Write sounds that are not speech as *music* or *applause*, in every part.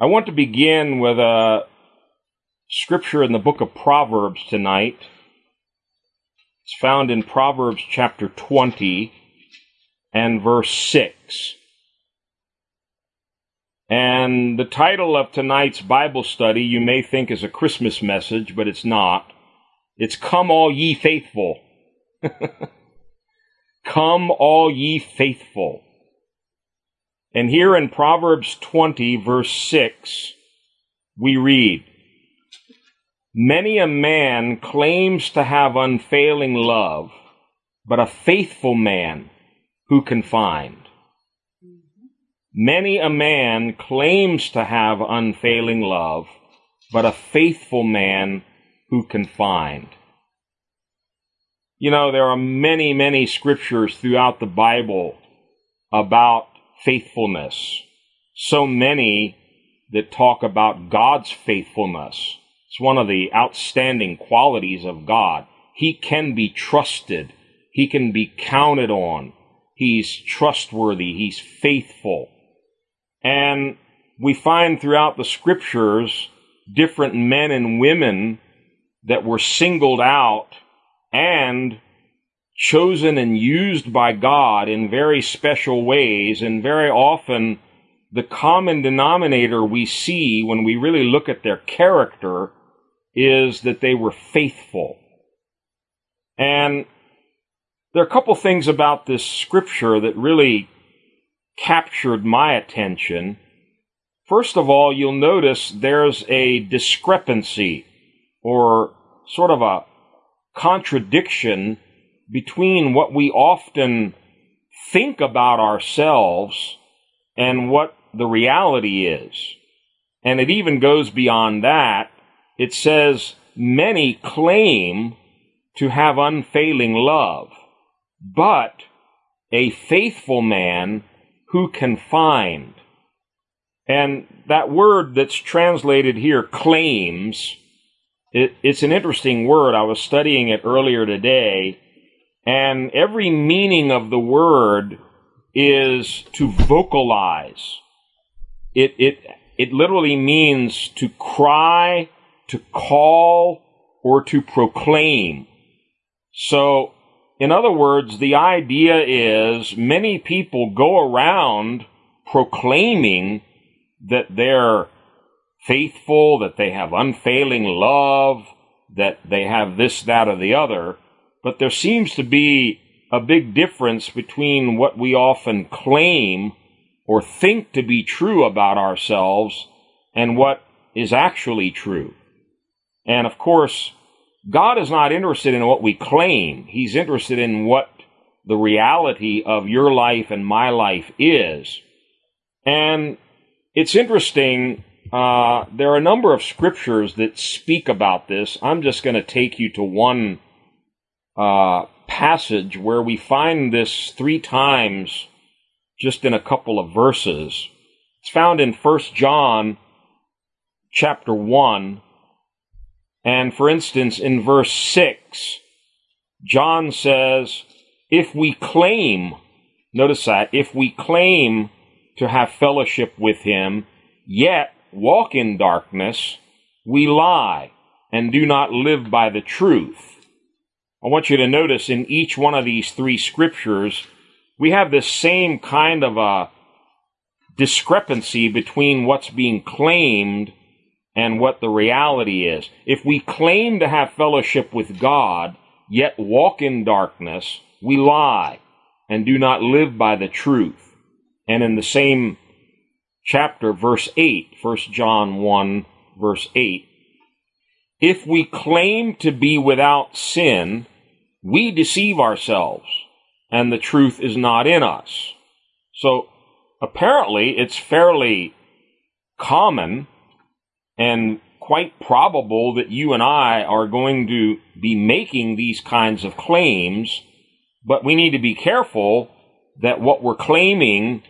I want to begin with a scripture in the book of Proverbs tonight. It's found in Proverbs chapter 20 and verse 6. And the title of tonight's Bible study you may think is a Christmas message, but it's not. It's Come All Ye Faithful. *laughs* Come All Ye Faithful. And here in Proverbs 20, verse 6, we read, Many a man claims to have unfailing love, but a faithful man who can find? Many a man claims to have unfailing love, but a faithful man who can find? You know, there are many, many scriptures throughout the Bible about faithfulness. So many that talk about God's faithfulness. It's one of the outstanding qualities of God. He can be trusted. He can be counted on. He's trustworthy. He's faithful. And we find throughout the scriptures different men and women that were singled out and chosen and used by God in very special ways, and very often the common denominator we see when we really look at their character is that they were faithful. And there are a couple things about this scripture that really captured my attention. First of all, you'll notice there's a discrepancy or sort of a contradiction between what we often think about ourselves and what the reality is. And it even goes beyond that. It says, many claim to have unfailing love, but a faithful man who can find. And that word that's translated here, claims, it, it's an interesting word. I was studying it earlier today and every meaning of the word is to vocalize. It, it, it literally means to cry, to call, or to proclaim. So, in other words, the idea is many people go around proclaiming that they're faithful, that they have unfailing love, that they have this, that, or the other. But there seems to be a big difference between what we often claim or think to be true about ourselves and what is actually true. And of course, God is not interested in what we claim. He's interested in what the reality of your life and my life is. And it's interesting. Uh, there are a number of scriptures that speak about this. I'm just going to take you to one uh, passage where we find this three times just in a couple of verses. It's found in First John chapter 1. And for instance, in verse 6, John says, if we claim, notice that, if we claim to have fellowship with him, yet walk in darkness, we lie and do not live by the truth. I want you to notice in each one of these three scriptures, we have this same kind of a discrepancy between what's being claimed and what the reality is. If we claim to have fellowship with God, yet walk in darkness, we lie and do not live by the truth. And in the same chapter, verse 8, 1 John 1, verse 8, if we claim to be without sin, we deceive ourselves, and the truth is not in us. So apparently, it's fairly common and quite probable that you and I are going to be making these kinds of claims, but we need to be careful that what we're claiming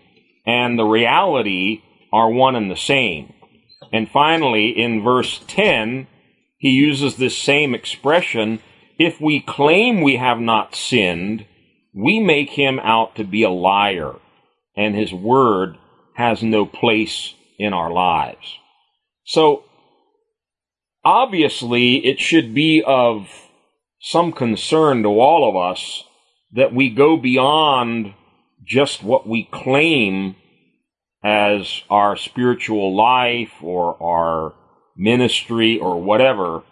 and the reality are one and the same. And finally, in verse 10, he uses this same expression. If we claim we have not sinned, we make him out to be a liar, and his word has no place in our lives. So, obviously, it should be of some concern to all of us that we go beyond just what we claim as our spiritual life or our ministry or whatever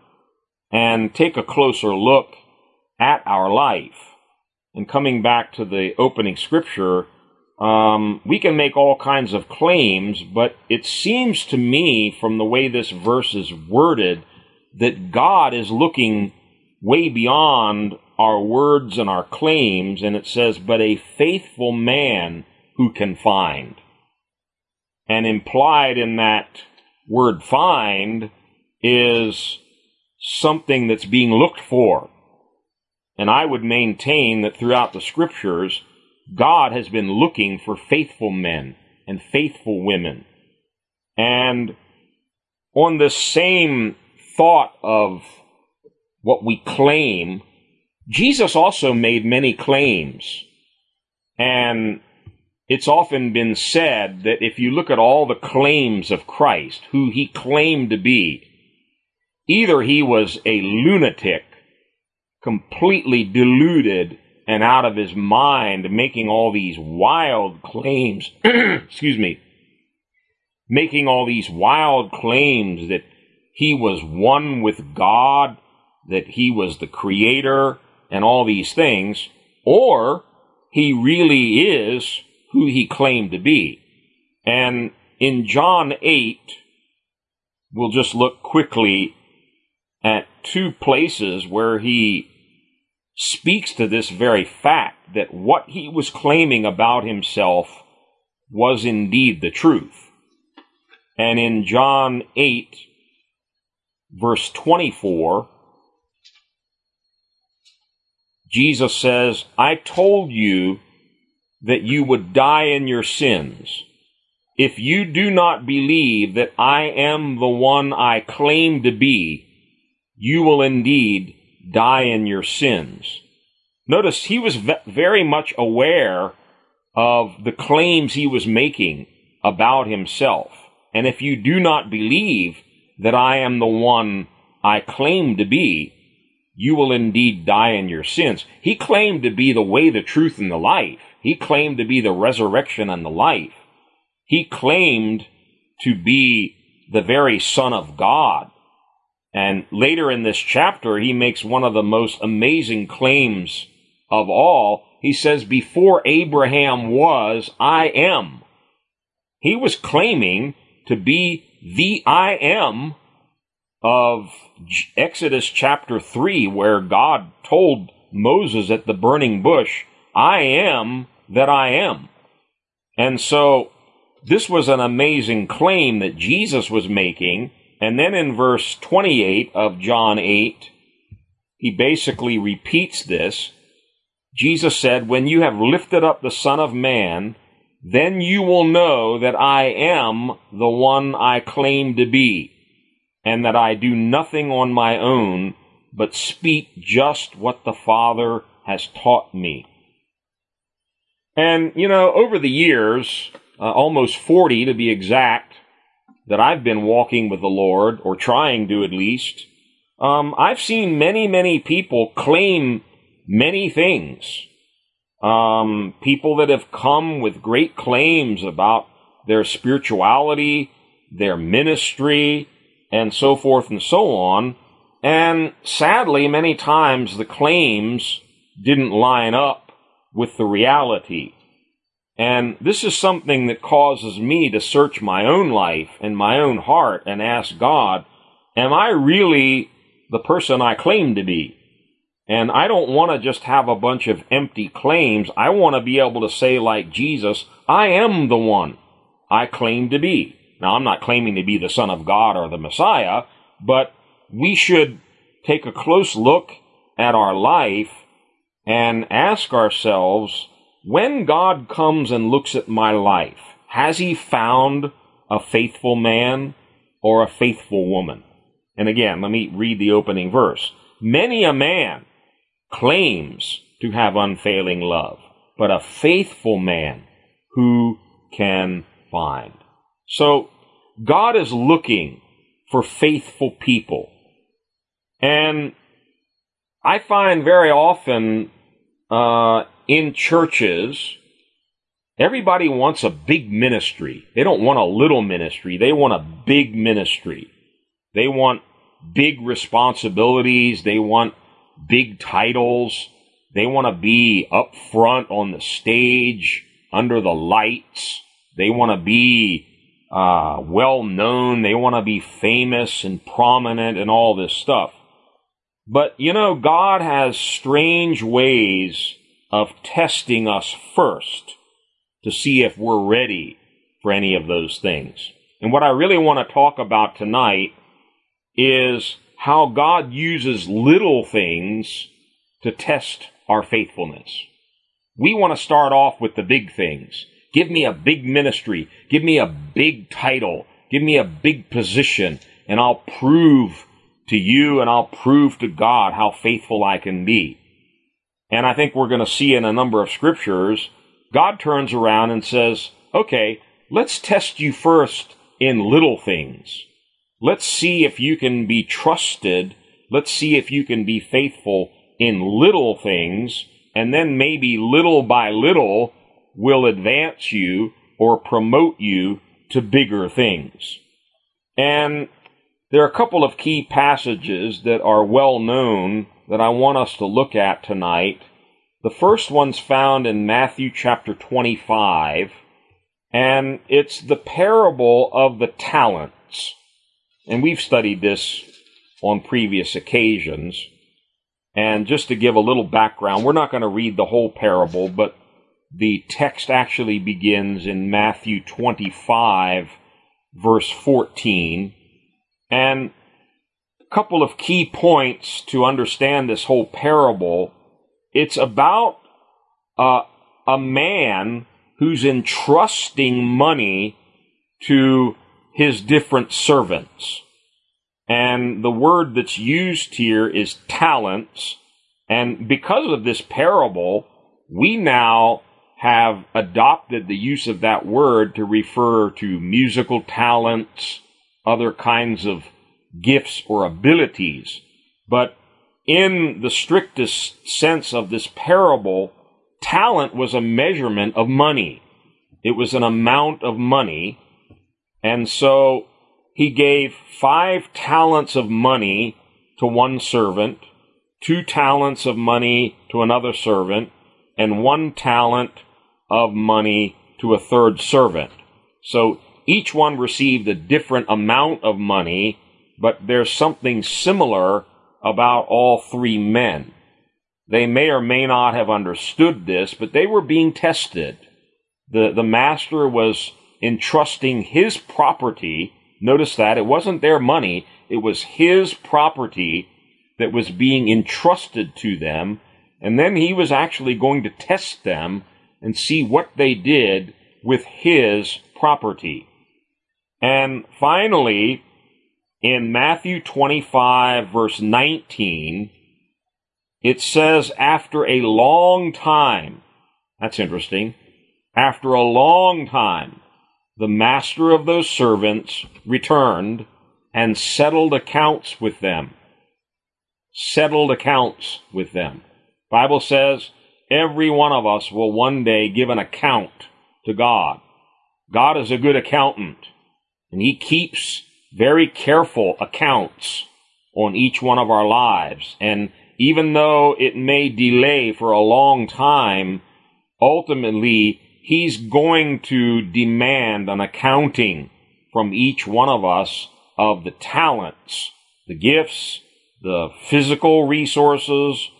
and take a closer look at our life. And coming back to the opening scripture, um, we can make all kinds of claims, but it seems to me from the way this verse is worded that God is looking way beyond our words and our claims, and it says, but a faithful man who can find. And implied in that word find is something that's being looked for. And I would maintain that throughout the scriptures, God has been looking for faithful men and faithful women. And on the same thought of what we claim, Jesus also made many claims. And it's often been said that if you look at all the claims of Christ, who he claimed to be, either he was a lunatic, completely deluded and out of his mind, making all these wild claims, *clears throat* excuse me, making all these wild claims that he was one with God, that he was the creator, and all these things, or he really is who he claimed to be. And in John 8, we'll just look quickly at two places where he speaks to this very fact that what he was claiming about himself was indeed the truth. And in John 8, verse 24, Jesus says, I told you that you would die in your sins. If you do not believe that I am the one I claim to be, you will indeed die in your sins. Notice he was very much aware of the claims he was making about himself. And if you do not believe that I am the one I claim to be, you will indeed die in your sins. He claimed to be the way, the truth, and the life. He claimed to be the resurrection and the life. He claimed to be the very Son of God. And later in this chapter, he makes one of the most amazing claims of all. He says, Before Abraham was, I am. He was claiming to be the I am of Exodus chapter 3, where God told Moses at the burning bush, I am that I am. And so this was an amazing claim that Jesus was making. And then in verse 28 of John 8, he basically repeats this. Jesus said, When you have lifted up the Son of Man, then you will know that I am the one I claim to be and that I do nothing on my own, but speak just what the Father has taught me. And, you know, over the years, uh, almost 40 to be exact, that I've been walking with the Lord, or trying to at least, um, I've seen many, many people claim many things. Um, people that have come with great claims about their spirituality, their ministry, and so forth and so on. And sadly, many times the claims didn't line up with the reality. And this is something that causes me to search my own life and my own heart and ask God, am I really the person I claim to be? And I don't want to just have a bunch of empty claims. I want to be able to say, like Jesus, I am the one I claim to be. Now, I'm not claiming to be the Son of God or the Messiah, but we should take a close look at our life and ask ourselves when God comes and looks at my life, has he found a faithful man or a faithful woman? And again, let me read the opening verse. Many a man claims to have unfailing love, but a faithful man who can find. So God is looking for faithful people. And I find very often uh, in churches, everybody wants a big ministry. They don't want a little ministry. They want a big ministry. They want big responsibilities. They want big titles. They want to be up front on the stage under the lights. They want to be uh, well known. They want to be famous and prominent and all this stuff. But you know, God has strange ways of testing us first to see if we're ready for any of those things. And what I really want to talk about tonight is how God uses little things to test our faithfulness. We want to start off with the big things. Give me a big ministry. Give me a big title. Give me a big position and I'll prove to you and I'll prove to God how faithful I can be. And I think we're going to see in a number of scriptures, God turns around and says, okay, let's test you first in little things. Let's see if you can be trusted. Let's see if you can be faithful in little things. And then maybe little by little will advance you or promote you to bigger things. And there are a couple of key passages that are well known that I want us to look at tonight. The first one's found in Matthew chapter 25, and it's the parable of the talents. And we've studied this on previous occasions. And just to give a little background, we're not going to read the whole parable, but the text actually begins in Matthew 25, verse 14. And a couple of key points to understand this whole parable. It's about uh, a man who's entrusting money to his different servants. And the word that's used here is talents. And because of this parable, we now have adopted the use of that word to refer to musical talents, other kinds of gifts or abilities. But in the strictest sense of this parable, talent was a measurement of money. It was an amount of money and so he gave five talents of money to one servant, two talents of money to another servant, and one talent of money to a third servant. So each one received a different amount of money, but there's something similar about all three men. They may or may not have understood this, but they were being tested. The, the master was entrusting his property. Notice that it wasn't their money, it was his property that was being entrusted to them. And then he was actually going to test them and see what they did with his property. And finally, in Matthew 25, verse 19, it says, after a long time, that's interesting, after a long time, the master of those servants returned and settled accounts with them. Settled accounts with them. Bible says every one of us will one day give an account to God. God is a good accountant and he keeps very careful accounts on each one of our lives. And even though it may delay for a long time, ultimately he's going to demand an accounting from each one of us of the talents, the gifts, the physical resources,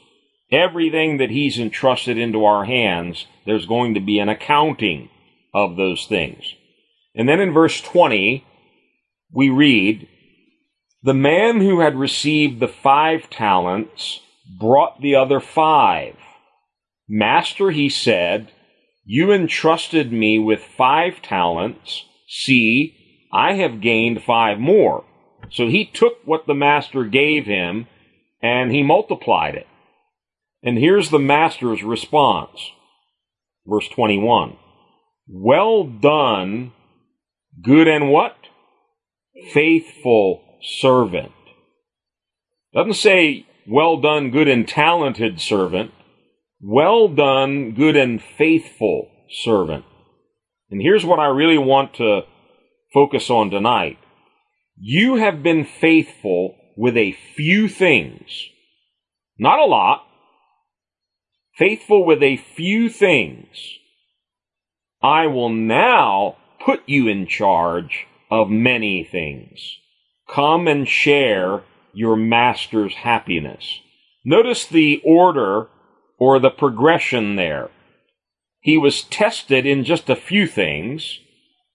everything that he's entrusted into our hands, there's going to be an accounting of those things. And then in verse 20, we read, The man who had received the five talents brought the other five. Master, he said, you entrusted me with five talents. See, I have gained five more. So he took what the master gave him and he multiplied it. And here's the master's response. Verse 21. Well done, good and what? faithful servant. Doesn't say, well done, good and talented servant. Well done, good and faithful servant. And here's what I really want to focus on tonight. You have been faithful with a few things. Not a lot. Faithful with a few things. I will now put you in charge of many things. Come and share your master's happiness. Notice the order or the progression there. He was tested in just a few things.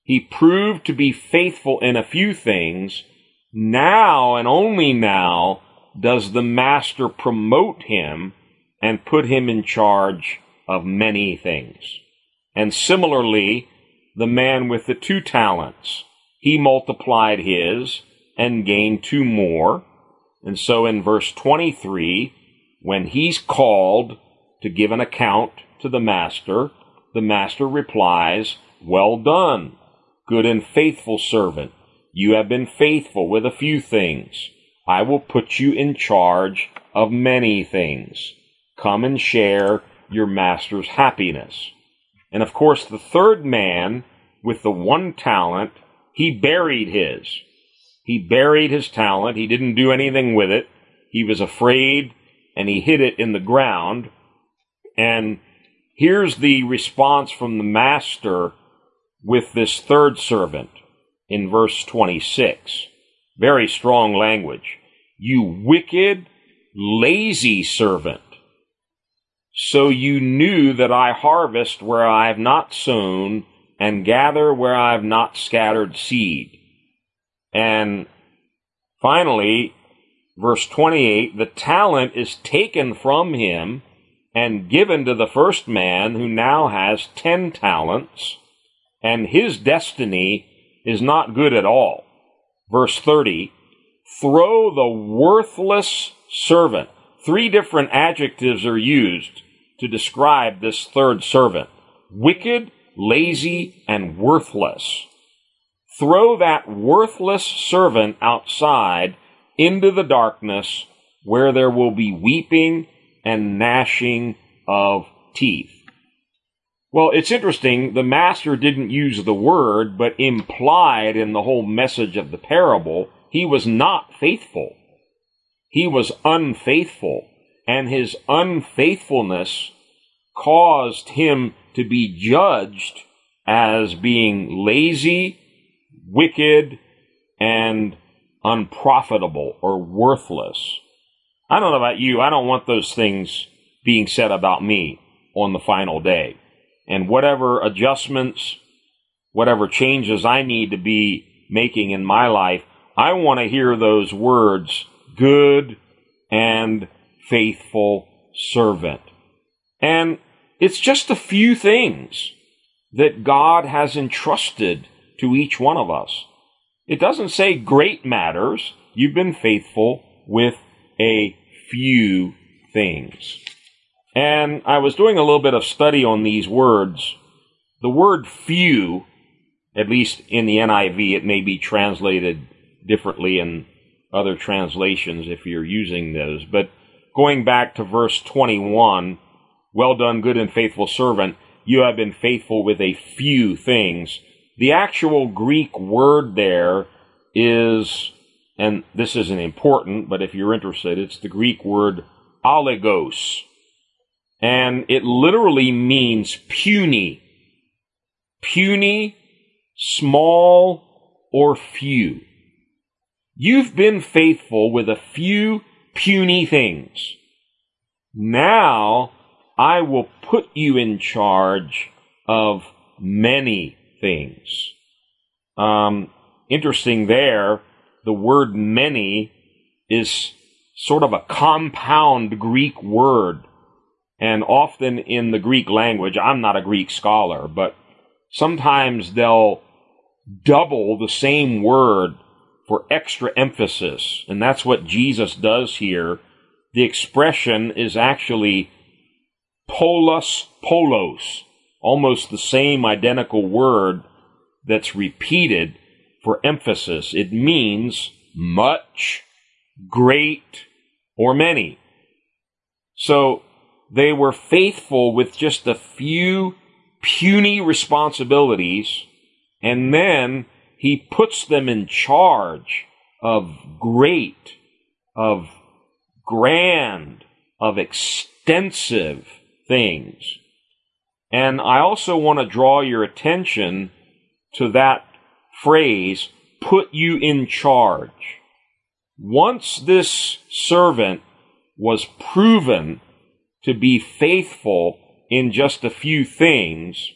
He proved to be faithful in a few things. Now and only now does the master promote him and put him in charge of many things. And similarly, the man with the two talents, he multiplied his and gained two more. And so in verse 23, when he's called to give an account to the master, the master replies, Well done, good and faithful servant. You have been faithful with a few things. I will put you in charge of many things. Come and share your master's happiness. And of course, the third man with the one talent, he buried his. He buried his talent. He didn't do anything with it. He was afraid and he hid it in the ground. And here's the response from the master with this third servant in verse 26. Very strong language. You wicked, lazy servant. So you knew that I harvest where I have not sown and gather where I have not scattered seed. And finally, verse 28, the talent is taken from him and given to the first man who now has ten talents, and his destiny is not good at all. Verse 30, throw the worthless servant. Three different adjectives are used to describe this third servant. Wicked, lazy, and worthless. Throw that worthless servant outside into the darkness where there will be weeping and gnashing of teeth. Well, it's interesting. The master didn't use the word, but implied in the whole message of the parable, he was not faithful. He was unfaithful, and his unfaithfulness caused him to be judged as being lazy, wicked, and unprofitable or worthless. I don't know about you. I don't want those things being said about me on the final day. And whatever adjustments, whatever changes I need to be making in my life, I want to hear those words, good and faithful servant. And it's just a few things that God has entrusted to each one of us. It doesn't say great matters. You've been faithful with a few things. And I was doing a little bit of study on these words. The word few, at least in the NIV, it may be translated differently in other translations if you're using those. But going back to verse 21, well done, good and faithful servant, you have been faithful with a few things. The actual Greek word there is, and this isn't important, but if you're interested, it's the Greek word oligos. And it literally means puny. Puny, small, or few. You've been faithful with a few puny things. Now I will put you in charge of many things. Um, interesting there, the word many is sort of a compound Greek word. And often in the Greek language, I'm not a Greek scholar, but sometimes they'll double the same word for extra emphasis. And that's what Jesus does here. The expression is actually polos polos almost the same identical word that's repeated for emphasis. It means much, great, or many. So they were faithful with just a few puny responsibilities, and then he puts them in charge of great, of grand, of extensive things. And I also want to draw your attention to that phrase, put you in charge. Once this servant was proven to be faithful in just a few things,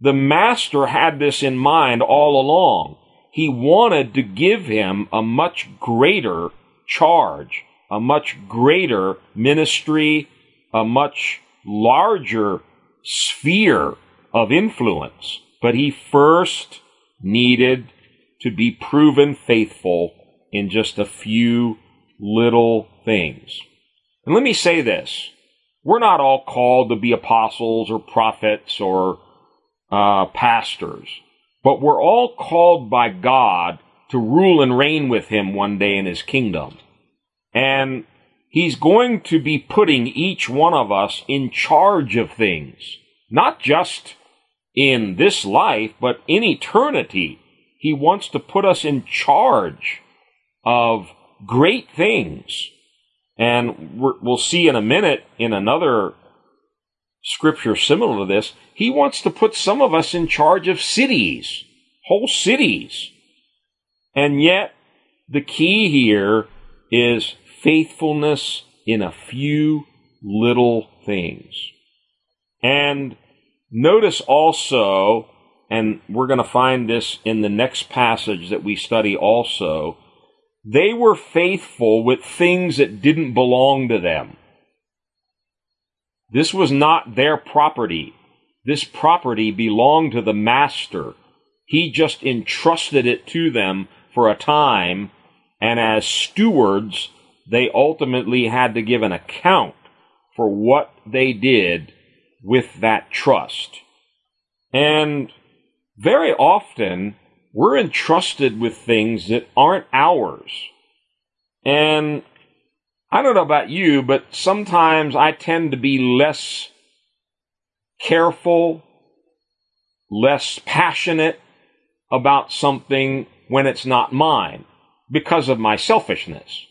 the master had this in mind all along. He wanted to give him a much greater charge, a much greater ministry, a much larger sphere of influence. But he first needed to be proven faithful in just a few little things. And let me say this. We're not all called to be apostles or prophets or uh, pastors, but we're all called by God to rule and reign with Him one day in His kingdom. And He's going to be putting each one of us in charge of things, not just in this life, but in eternity. He wants to put us in charge of great things. And we'll see in a minute in another scripture similar to this, he wants to put some of us in charge of cities, whole cities. And yet, the key here is faithfulness in a few little things. And Notice also, and we're going to find this in the next passage that we study also, they were faithful with things that didn't belong to them. This was not their property. This property belonged to the master. He just entrusted it to them for a time, and as stewards, they ultimately had to give an account for what they did with that trust. And very often, we're entrusted with things that aren't ours. And I don't know about you, but sometimes I tend to be less careful, less passionate about something when it's not mine because of my selfishness.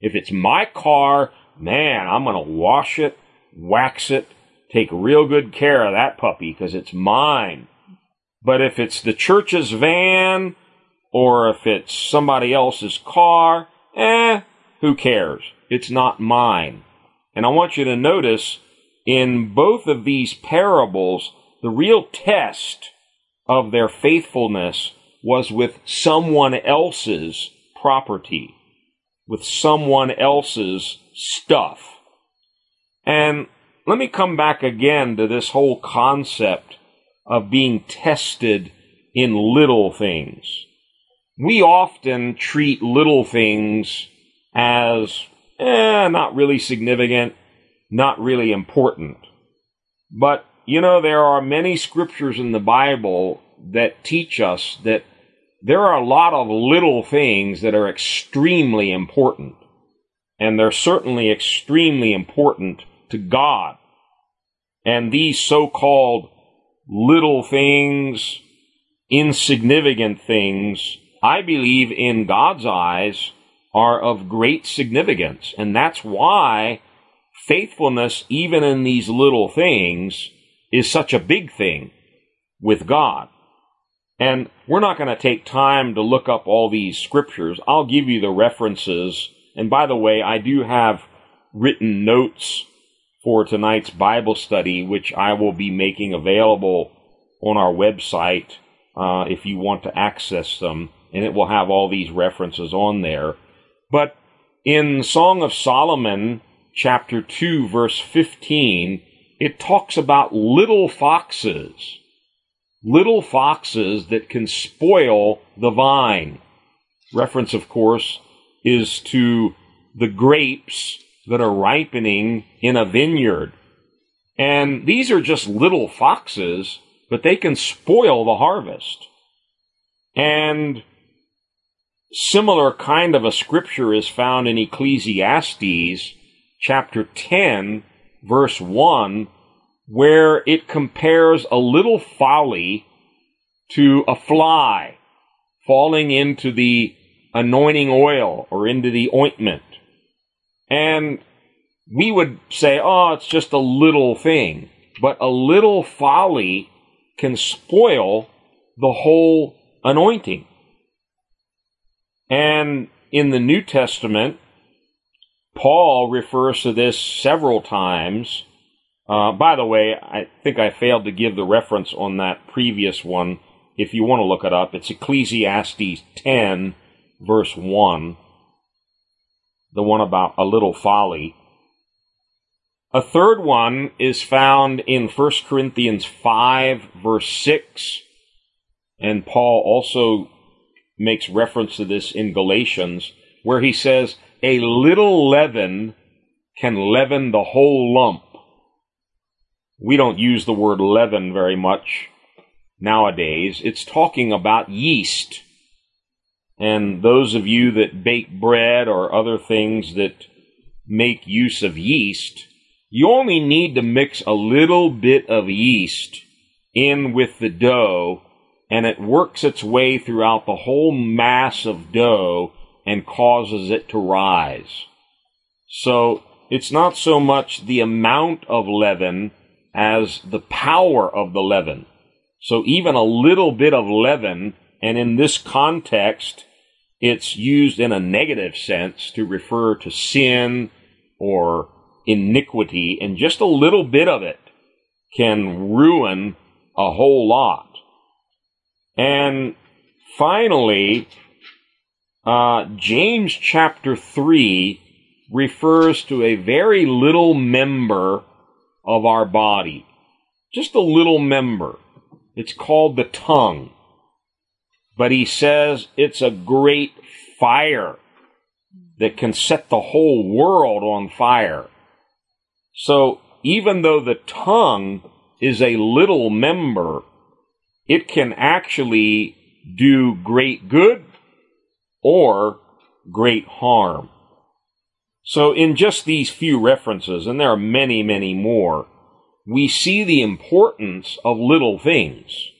If it's my car, man, I'm going to wash it, wax it, take real good care of that puppy because it's mine. But if it's the church's van or if it's somebody else's car, eh, who cares? It's not mine. And I want you to notice in both of these parables, the real test of their faithfulness was with someone else's property, with someone else's stuff. And let me come back again to this whole concept of being tested in little things. We often treat little things as eh, not really significant, not really important. But, you know, there are many scriptures in the Bible that teach us that there are a lot of little things that are extremely important. And they're certainly extremely important to God. And these so-called little things, insignificant things, I believe in God's eyes are of great significance. And that's why faithfulness, even in these little things, is such a big thing with God. And we're not going to take time to look up all these scriptures. I'll give you the references. And by the way, I do have written notes for tonight's Bible study, which I will be making available on our website uh, if you want to access them. And it will have all these references on there. But in Song of Solomon, chapter 2, verse 15, it talks about little foxes. Little foxes that can spoil the vine. Reference, of course, is to the grapes that are ripening in a vineyard. And these are just little foxes, but they can spoil the harvest. And similar kind of a scripture is found in Ecclesiastes chapter 10, verse 1, where it compares a little folly to a fly falling into the anointing oil or into the ointment. And we would say, oh, it's just a little thing. But a little folly can spoil the whole anointing. And in the New Testament, Paul refers to this several times. Uh, by the way, I think I failed to give the reference on that previous one. If you want to look it up, it's Ecclesiastes 10, verse 1. The one about a little folly. A third one is found in 1 Corinthians 5, verse 6. And Paul also makes reference to this in Galatians, where he says, A little leaven can leaven the whole lump. We don't use the word leaven very much nowadays. It's talking about yeast. And those of you that bake bread or other things that make use of yeast, you only need to mix a little bit of yeast in with the dough and it works its way throughout the whole mass of dough and causes it to rise. So it's not so much the amount of leaven as the power of the leaven. So even a little bit of leaven, and in this context, it's used in a negative sense to refer to sin or iniquity, and just a little bit of it can ruin a whole lot. And finally, uh, James chapter 3 refers to a very little member of our body. Just a little member. It's called the tongue. But he says it's a great fire that can set the whole world on fire. So even though the tongue is a little member, it can actually do great good or great harm. So in just these few references, and there are many, many more, we see the importance of little things.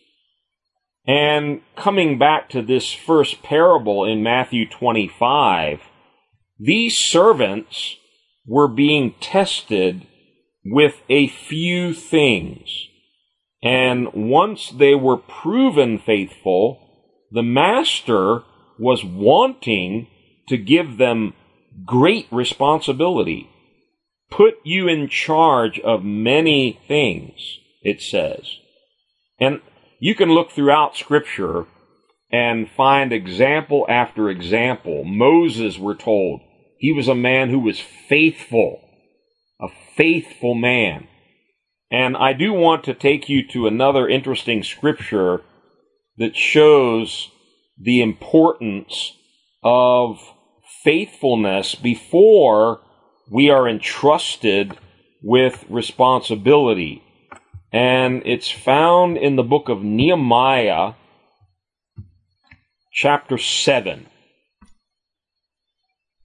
And coming back to this first parable in Matthew 25, these servants were being tested with a few things. And once they were proven faithful, the master was wanting to give them great responsibility. Put you in charge of many things, it says. And you can look throughout scripture and find example after example. Moses, we're told, he was a man who was faithful, a faithful man. And I do want to take you to another interesting scripture that shows the importance of faithfulness before we are entrusted with responsibility. And it's found in the book of Nehemiah, chapter 7.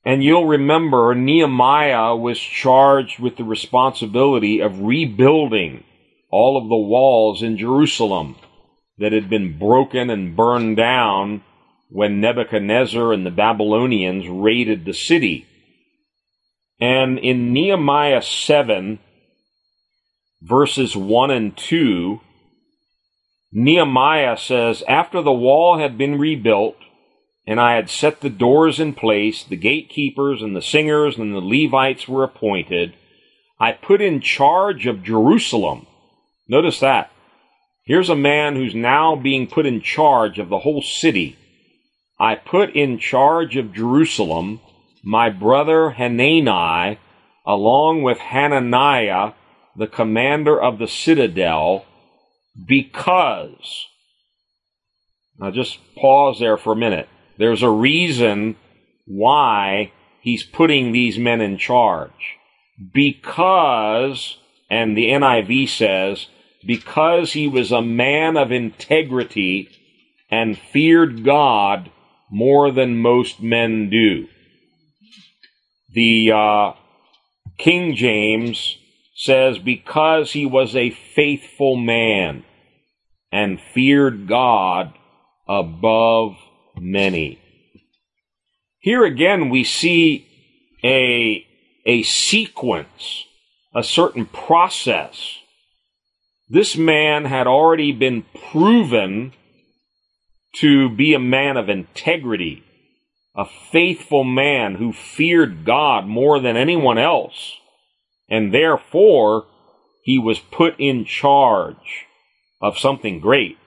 And you'll remember Nehemiah was charged with the responsibility of rebuilding all of the walls in Jerusalem that had been broken and burned down when Nebuchadnezzar and the Babylonians raided the city. And in Nehemiah 7, verses 1 and 2, Nehemiah says, After the wall had been rebuilt, and I had set the doors in place, the gatekeepers and the singers and the Levites were appointed. I put in charge of Jerusalem. Notice that. Here's a man who's now being put in charge of the whole city. I put in charge of Jerusalem my brother Hanani, along with Hananiah, the commander of the citadel, because. Now just pause there for a minute. There's a reason why he's putting these men in charge. Because, and the NIV says, because he was a man of integrity and feared God more than most men do. The uh, King James says, because he was a faithful man and feared God above many. Here again, we see a, a sequence, a certain process. This man had already been proven to be a man of integrity, a faithful man who feared God more than anyone else, and therefore he was put in charge of something great.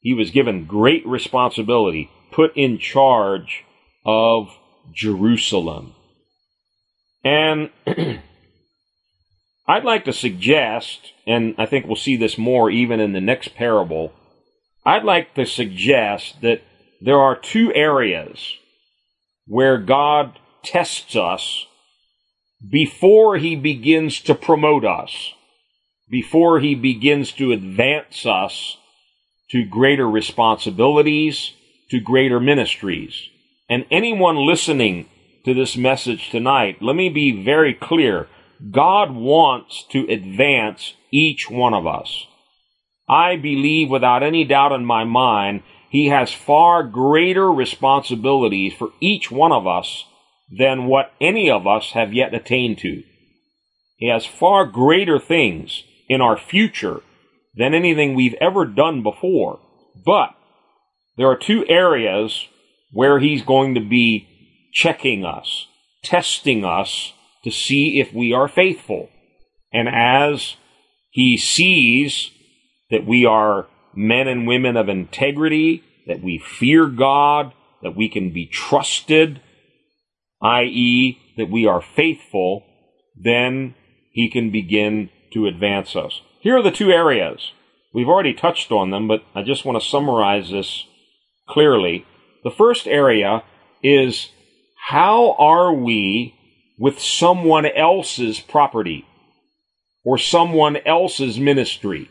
He was given great responsibility, put in charge of Jerusalem. And *clears throat* I'd like to suggest, and I think we'll see this more even in the next parable, I'd like to suggest that there are two areas where God tests us before he begins to promote us, before he begins to advance us to greater responsibilities, to greater ministries. And anyone listening to this message tonight, let me be very clear. God wants to advance each one of us. I believe without any doubt in my mind, He has far greater responsibilities for each one of us than what any of us have yet attained to. He has far greater things in our future than anything we've ever done before. But there are two areas where He's going to be checking us, testing us to see if we are faithful. And as He sees that we are men and women of integrity, that we fear God, that we can be trusted, i.e., that we are faithful, then he can begin to advance us. Here are the two areas. We've already touched on them, but I just want to summarize this clearly. The first area is how are we with someone else's property or someone else's ministry?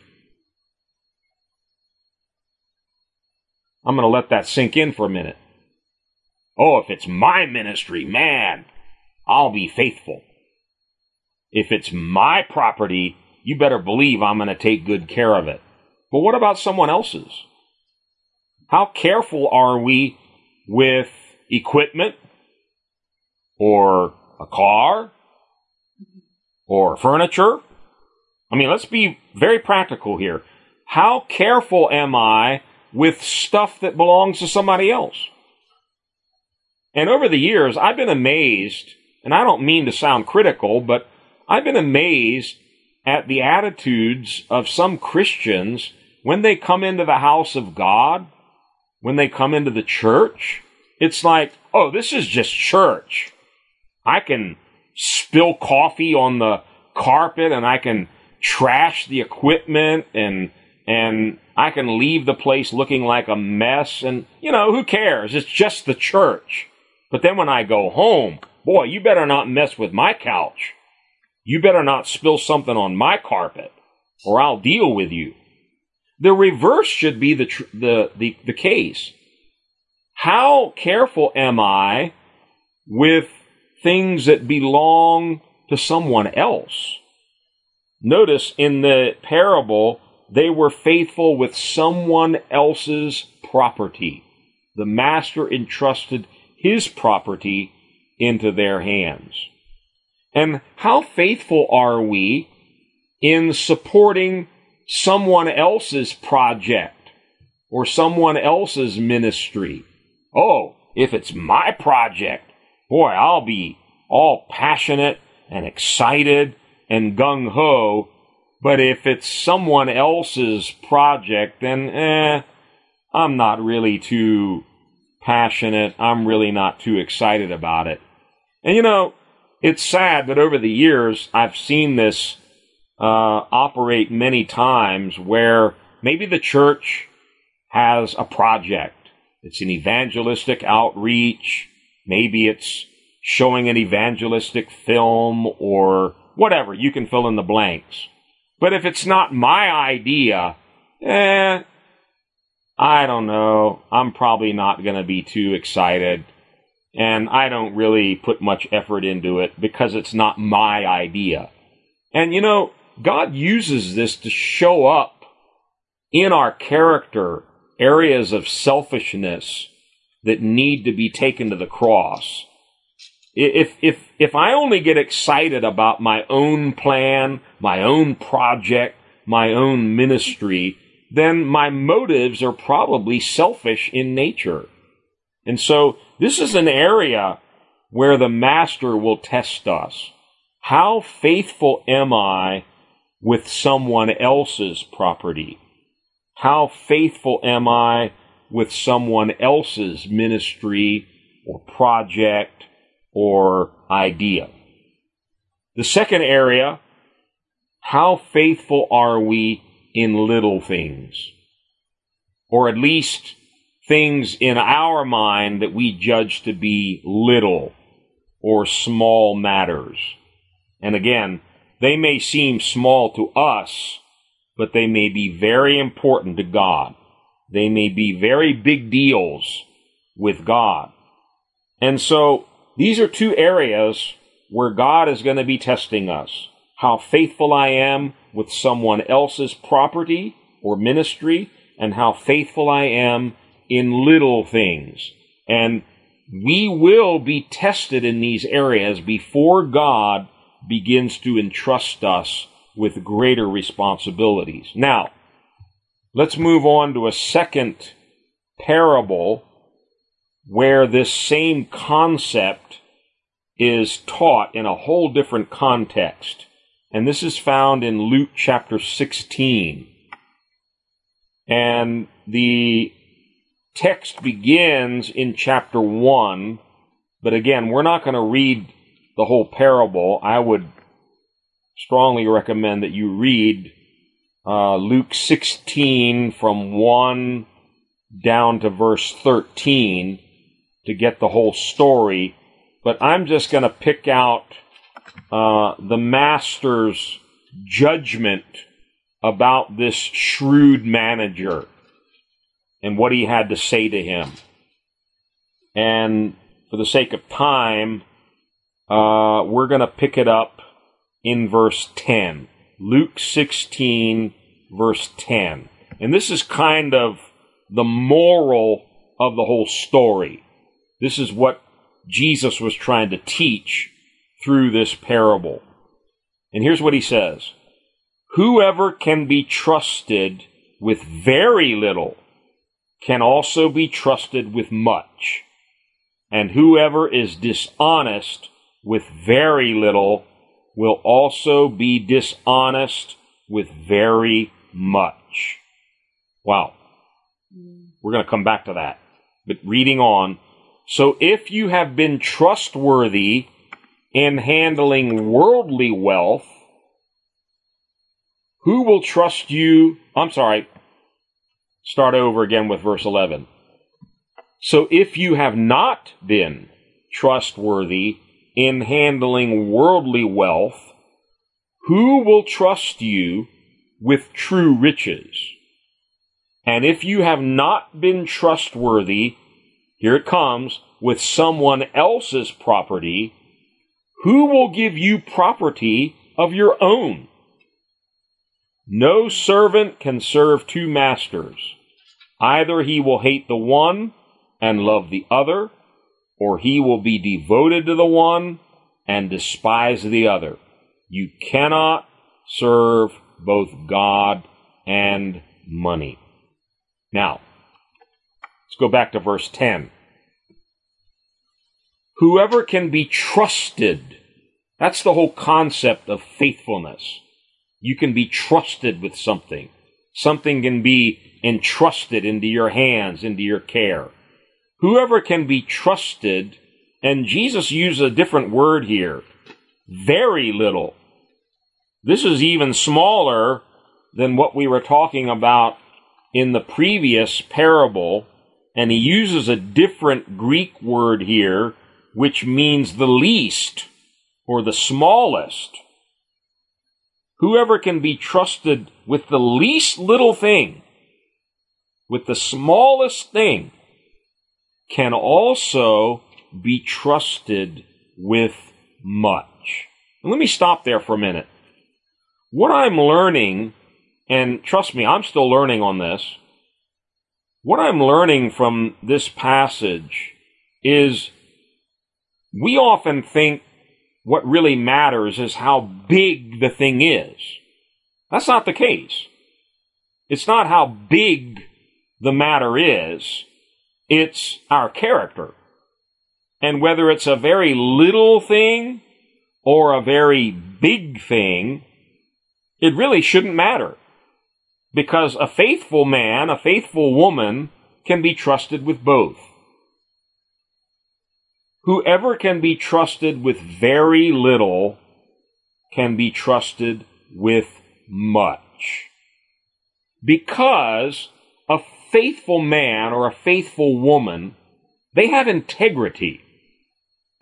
I'm going to let that sink in for a minute. Oh, if it's my ministry, man, I'll be faithful. If it's my property, you better believe I'm going to take good care of it. But what about someone else's? How careful are we with equipment or a car or furniture? I mean, let's be very practical here. How careful am I with stuff that belongs to somebody else. And over the years, I've been amazed, and I don't mean to sound critical, but I've been amazed at the attitudes of some Christians when they come into the house of God, when they come into the church. It's like, oh, this is just church. I can spill coffee on the carpet and I can trash the equipment and and I can leave the place looking like a mess and, you know, who cares? It's just the church. But then when I go home, boy, you better not mess with my couch. You better not spill something on my carpet or I'll deal with you. The reverse should be the, tr- the, the, the case. How careful am I with things that belong to someone else? Notice in the parable, they were faithful with someone else's property. The master entrusted his property into their hands. And how faithful are we in supporting someone else's project or someone else's ministry? Oh, if it's my project, boy, I'll be all passionate and excited and gung ho but if it's someone else's project, then eh, I'm not really too passionate. I'm really not too excited about it. And you know, it's sad that over the years I've seen this operate many times where maybe the church has a project. It's an evangelistic outreach. Maybe it's showing an evangelistic film or whatever. You can fill in the blanks. But if it's not my idea, eh, I don't know. I'm probably not going to be too excited. And I don't really put much effort into it because it's not my idea. And you know, God uses this to show up in our character areas of selfishness that need to be taken to the cross. If, if, if I only get excited about my own plan, my own project, my own ministry, then my motives are probably selfish in nature. And so this is an area where the master will test us. How faithful am I with someone else's property? How faithful am I with someone else's ministry or project or idea? The second area, how faithful are we in little things? Or at least things in our mind that we judge to be little or small matters. And again, they may seem small to us, but they may be very important to God. They may be very big deals with God. And so these are two areas where God is going to be testing us. How faithful I am with someone else's property or ministry and how faithful I am in little things. And we will be tested in these areas before God begins to entrust us with greater responsibilities. Now, let's move on to a second parable where this same concept is taught in a whole different context. And this is found in Luke chapter 16. And the text begins in chapter 1, but again, we're not going to read the whole parable. I would strongly recommend that you read uh, Luke 16 from 1 down to verse 13 to get the whole story. But I'm just going to pick out uh, the master's judgment about this shrewd manager and what he had to say to him. And for the sake of time, uh, we're going to pick it up in verse 10. Luke 16, verse 10. And this is kind of the moral of the whole story. This is what Jesus was trying to teach through this parable. And here's what he says Whoever can be trusted with very little can also be trusted with much. And whoever is dishonest with very little will also be dishonest with very much. Wow. Mm. We're going to come back to that. But reading on. So if you have been trustworthy in handling worldly wealth, who will trust you? I'm sorry. Start over again with verse 11. So if you have not been trustworthy in handling worldly wealth, who will trust you with true riches? And if you have not been trustworthy, here it comes, with someone else's property, who will give you property of your own? No servant can serve two masters. Either he will hate the one and love the other, or he will be devoted to the one and despise the other. You cannot serve both God and money. Now, let's go back to verse 10. Whoever can be trusted, that's the whole concept of faithfulness. You can be trusted with something. Something can be entrusted into your hands, into your care. Whoever can be trusted, and Jesus used a different word here, very little. This is even smaller than what we were talking about in the previous parable, and he uses a different Greek word here, which means the least or the smallest. Whoever can be trusted with the least little thing with the smallest thing can also be trusted with much. And let me stop there for a minute. What I'm learning, and trust me, I'm still learning on this. What I'm learning from this passage is we often think what really matters is how big the thing is. That's not the case. It's not how big the matter is. It's our character. And whether it's a very little thing or a very big thing, it really shouldn't matter. Because a faithful man, a faithful woman, can be trusted with both. Whoever can be trusted with very little can be trusted with much. Because a faithful man or a faithful woman, they have integrity.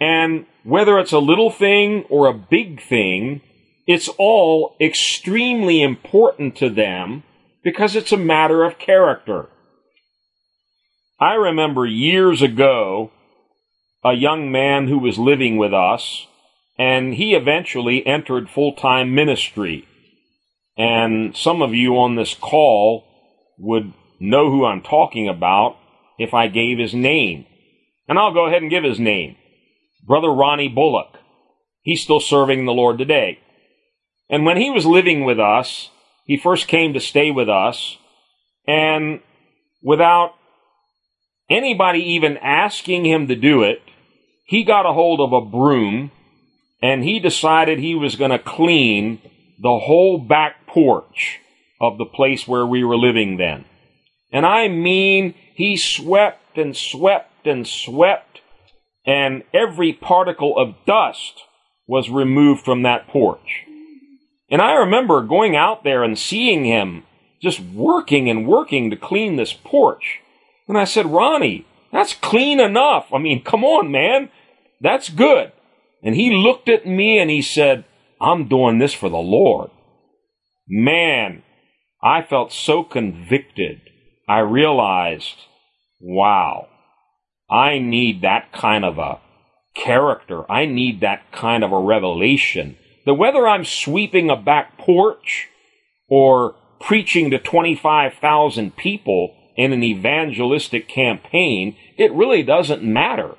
And whether it's a little thing or a big thing, it's all extremely important to them because it's a matter of character. I remember years ago a young man who was living with us, and he eventually entered full time ministry. And some of you on this call would know who I'm talking about if I gave his name. And I'll go ahead and give his name. Brother Ronnie Bullock. He's still serving the Lord today. And when he was living with us, he first came to stay with us, and without anybody even asking him to do it, he got a hold of a broom and he decided he was going to clean the whole back porch of the place where we were living then. And I mean, he swept and swept and swept, and every particle of dust was removed from that porch. And I remember going out there and seeing him just working and working to clean this porch. And I said, Ronnie, that's clean enough. I mean, come on, man. That's good. And he looked at me and he said, I'm doing this for the Lord. Man, I felt so convicted. I realized, wow, I need that kind of a character. I need that kind of a revelation. That whether I'm sweeping a back porch or preaching to 25,000 people in an evangelistic campaign, it really doesn't matter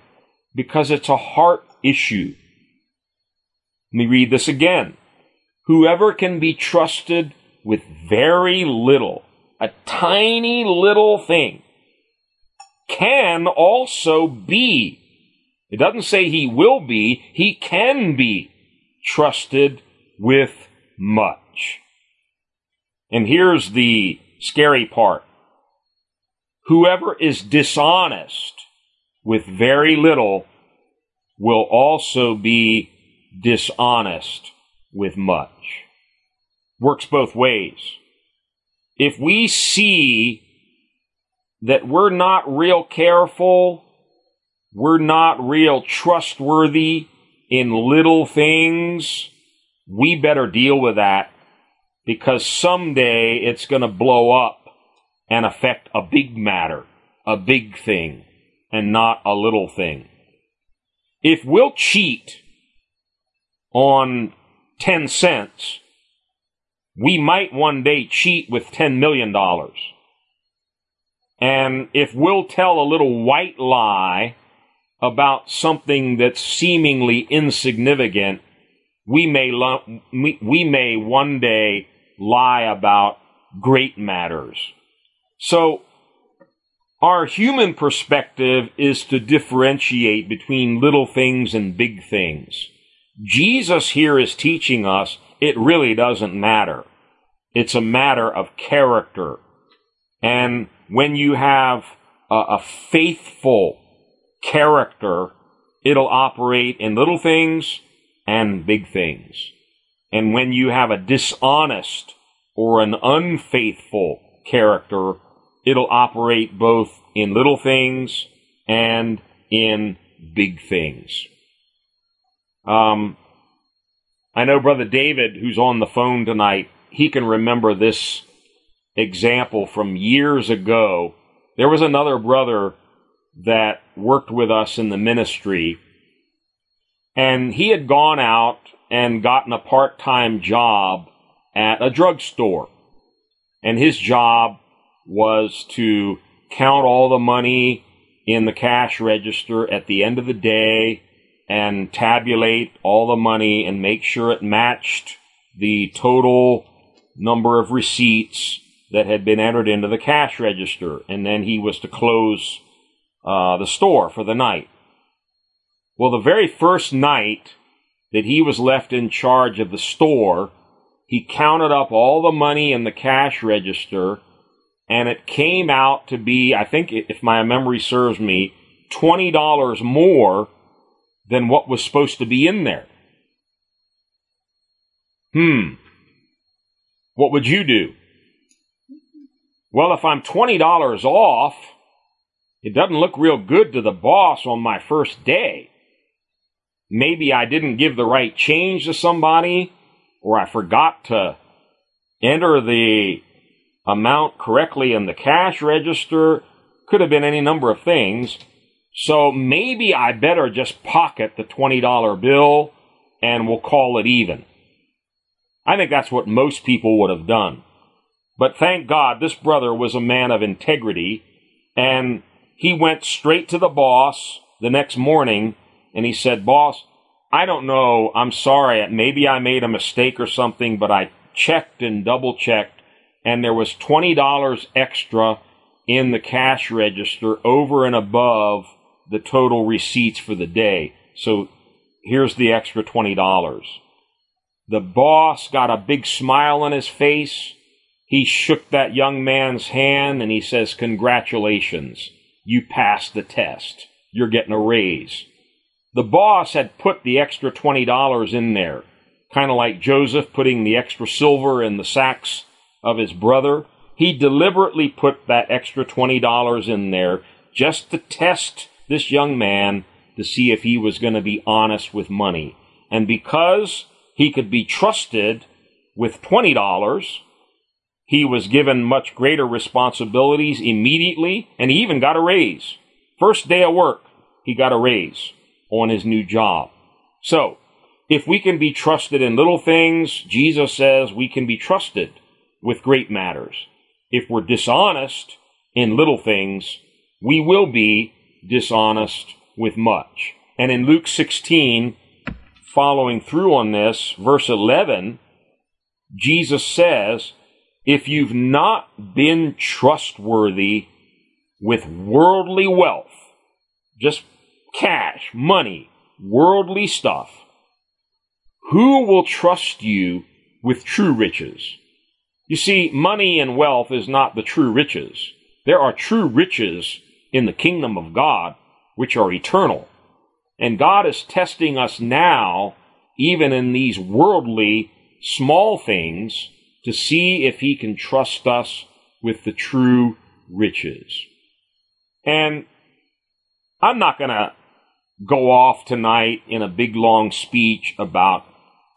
because it's a heart issue. Let me read this again. Whoever can be trusted with very little, a tiny little thing, can also be. It doesn't say he will be, he can be trusted with much. And here's the scary part. Whoever is dishonest with very little will also be dishonest with much. Works both ways. If we see that we're not real careful, we're not real trustworthy in little things, we better deal with that because someday it's going to blow up and affect a big matter, a big thing and not a little thing. If we'll cheat on 10 cents, we might one day cheat with $10 million. And if we'll tell a little white lie about something that's seemingly insignificant, we may, lo- we may one day lie about great matters. So our human perspective is to differentiate between little things and big things. Jesus here is teaching us it really doesn't matter. It's a matter of character. And when you have a, a faithful character, it'll operate in little things and big things. And when you have a dishonest or an unfaithful character, it'll operate both in little things and in big things. Um, I know Brother David, who's on the phone tonight, he can remember this example from years ago. There was another brother that worked with us in the ministry, and he had gone out and gotten a part time job at a drugstore. And his job was to count all the money in the cash register at the end of the day and tabulate all the money and make sure it matched the total number of receipts that had been entered into the cash register. And then he was to close uh, the store for the night. Well, the very first night that he was left in charge of the store, he counted up all the money in the cash register and it came out to be, I think if my memory serves me, $20 more than what was supposed to be in there. Hmm. What would you do? Well, if I'm $20 off, it doesn't look real good to the boss on my first day. Maybe I didn't give the right change to somebody, or I forgot to enter the amount correctly in the cash register. Could have been any number of things. So maybe I better just pocket the $20 bill and we'll call it even. I think that's what most people would have done. But thank God this brother was a man of integrity and he went straight to the boss the next morning and he said, Boss, I don't know. I'm sorry. Maybe I made a mistake or something, but I checked and double checked and there was $20 extra in the cash register over and above the total receipts for the day. So here's the extra $20. The boss got a big smile on his face. He shook that young man's hand and he says, Congratulations. You passed the test. You're getting a raise. The boss had put the extra $20 in there, kind of like Joseph putting the extra silver in the sacks of his brother, he deliberately put that extra $20 in there just to test this young man to see if he was going to be honest with money. And because he could be trusted with $20, he was given much greater responsibilities immediately, and he even got a raise. First day of work, he got a raise on his new job. So, if we can be trusted in little things, Jesus says we can be trusted with great matters. If we're dishonest in little things, we will be dishonest with much. And in Luke 16, following through on this, verse 11, Jesus says, if you've not been trustworthy with worldly wealth, just cash, money, worldly stuff, who will trust you with true riches? You see, money and wealth is not the true riches. There are true riches in the kingdom of God which are eternal. And God is testing us now, even in these worldly small things, to see if He can trust us with the true riches. And I'm not going to go off tonight in a big long speech about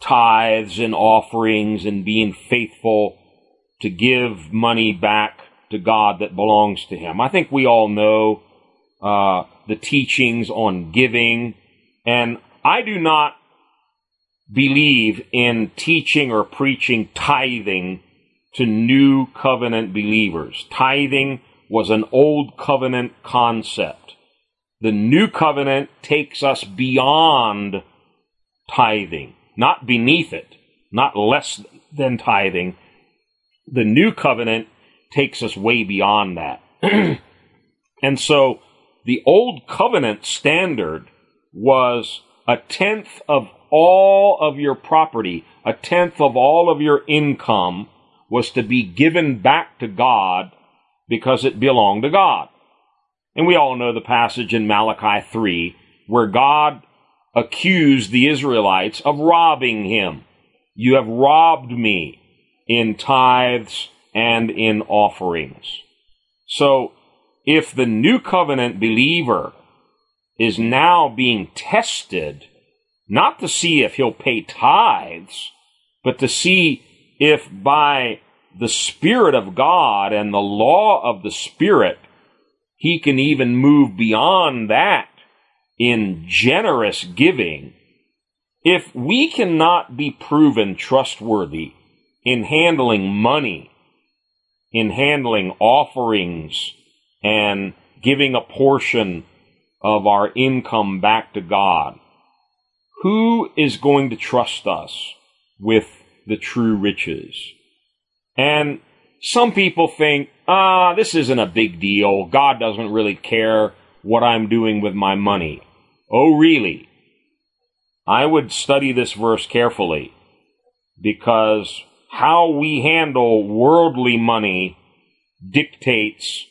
tithes and offerings and being faithful to give money back to God that belongs to Him. I think we all know uh, the teachings on giving, and I do not believe in teaching or preaching tithing to new covenant believers. Tithing was an old covenant concept. The new covenant takes us beyond tithing, not beneath it, not less than tithing, the new covenant takes us way beyond that. *clears throat* and so the old covenant standard was a tenth of all of your property, a tenth of all of your income was to be given back to God because it belonged to God. And we all know the passage in Malachi 3 where God accused the Israelites of robbing him. You have robbed me in tithes and in offerings. So, if the new covenant believer is now being tested, not to see if he'll pay tithes, but to see if by the Spirit of God and the law of the Spirit, He can even move beyond that in generous giving. If we cannot be proven trustworthy in handling money, in handling offerings, and giving a portion of our income back to God, who is going to trust us with the true riches? And some people think, ah, this isn't a big deal. God doesn't really care what I'm doing with my money. Oh, really? I would study this verse carefully because how we handle worldly money dictates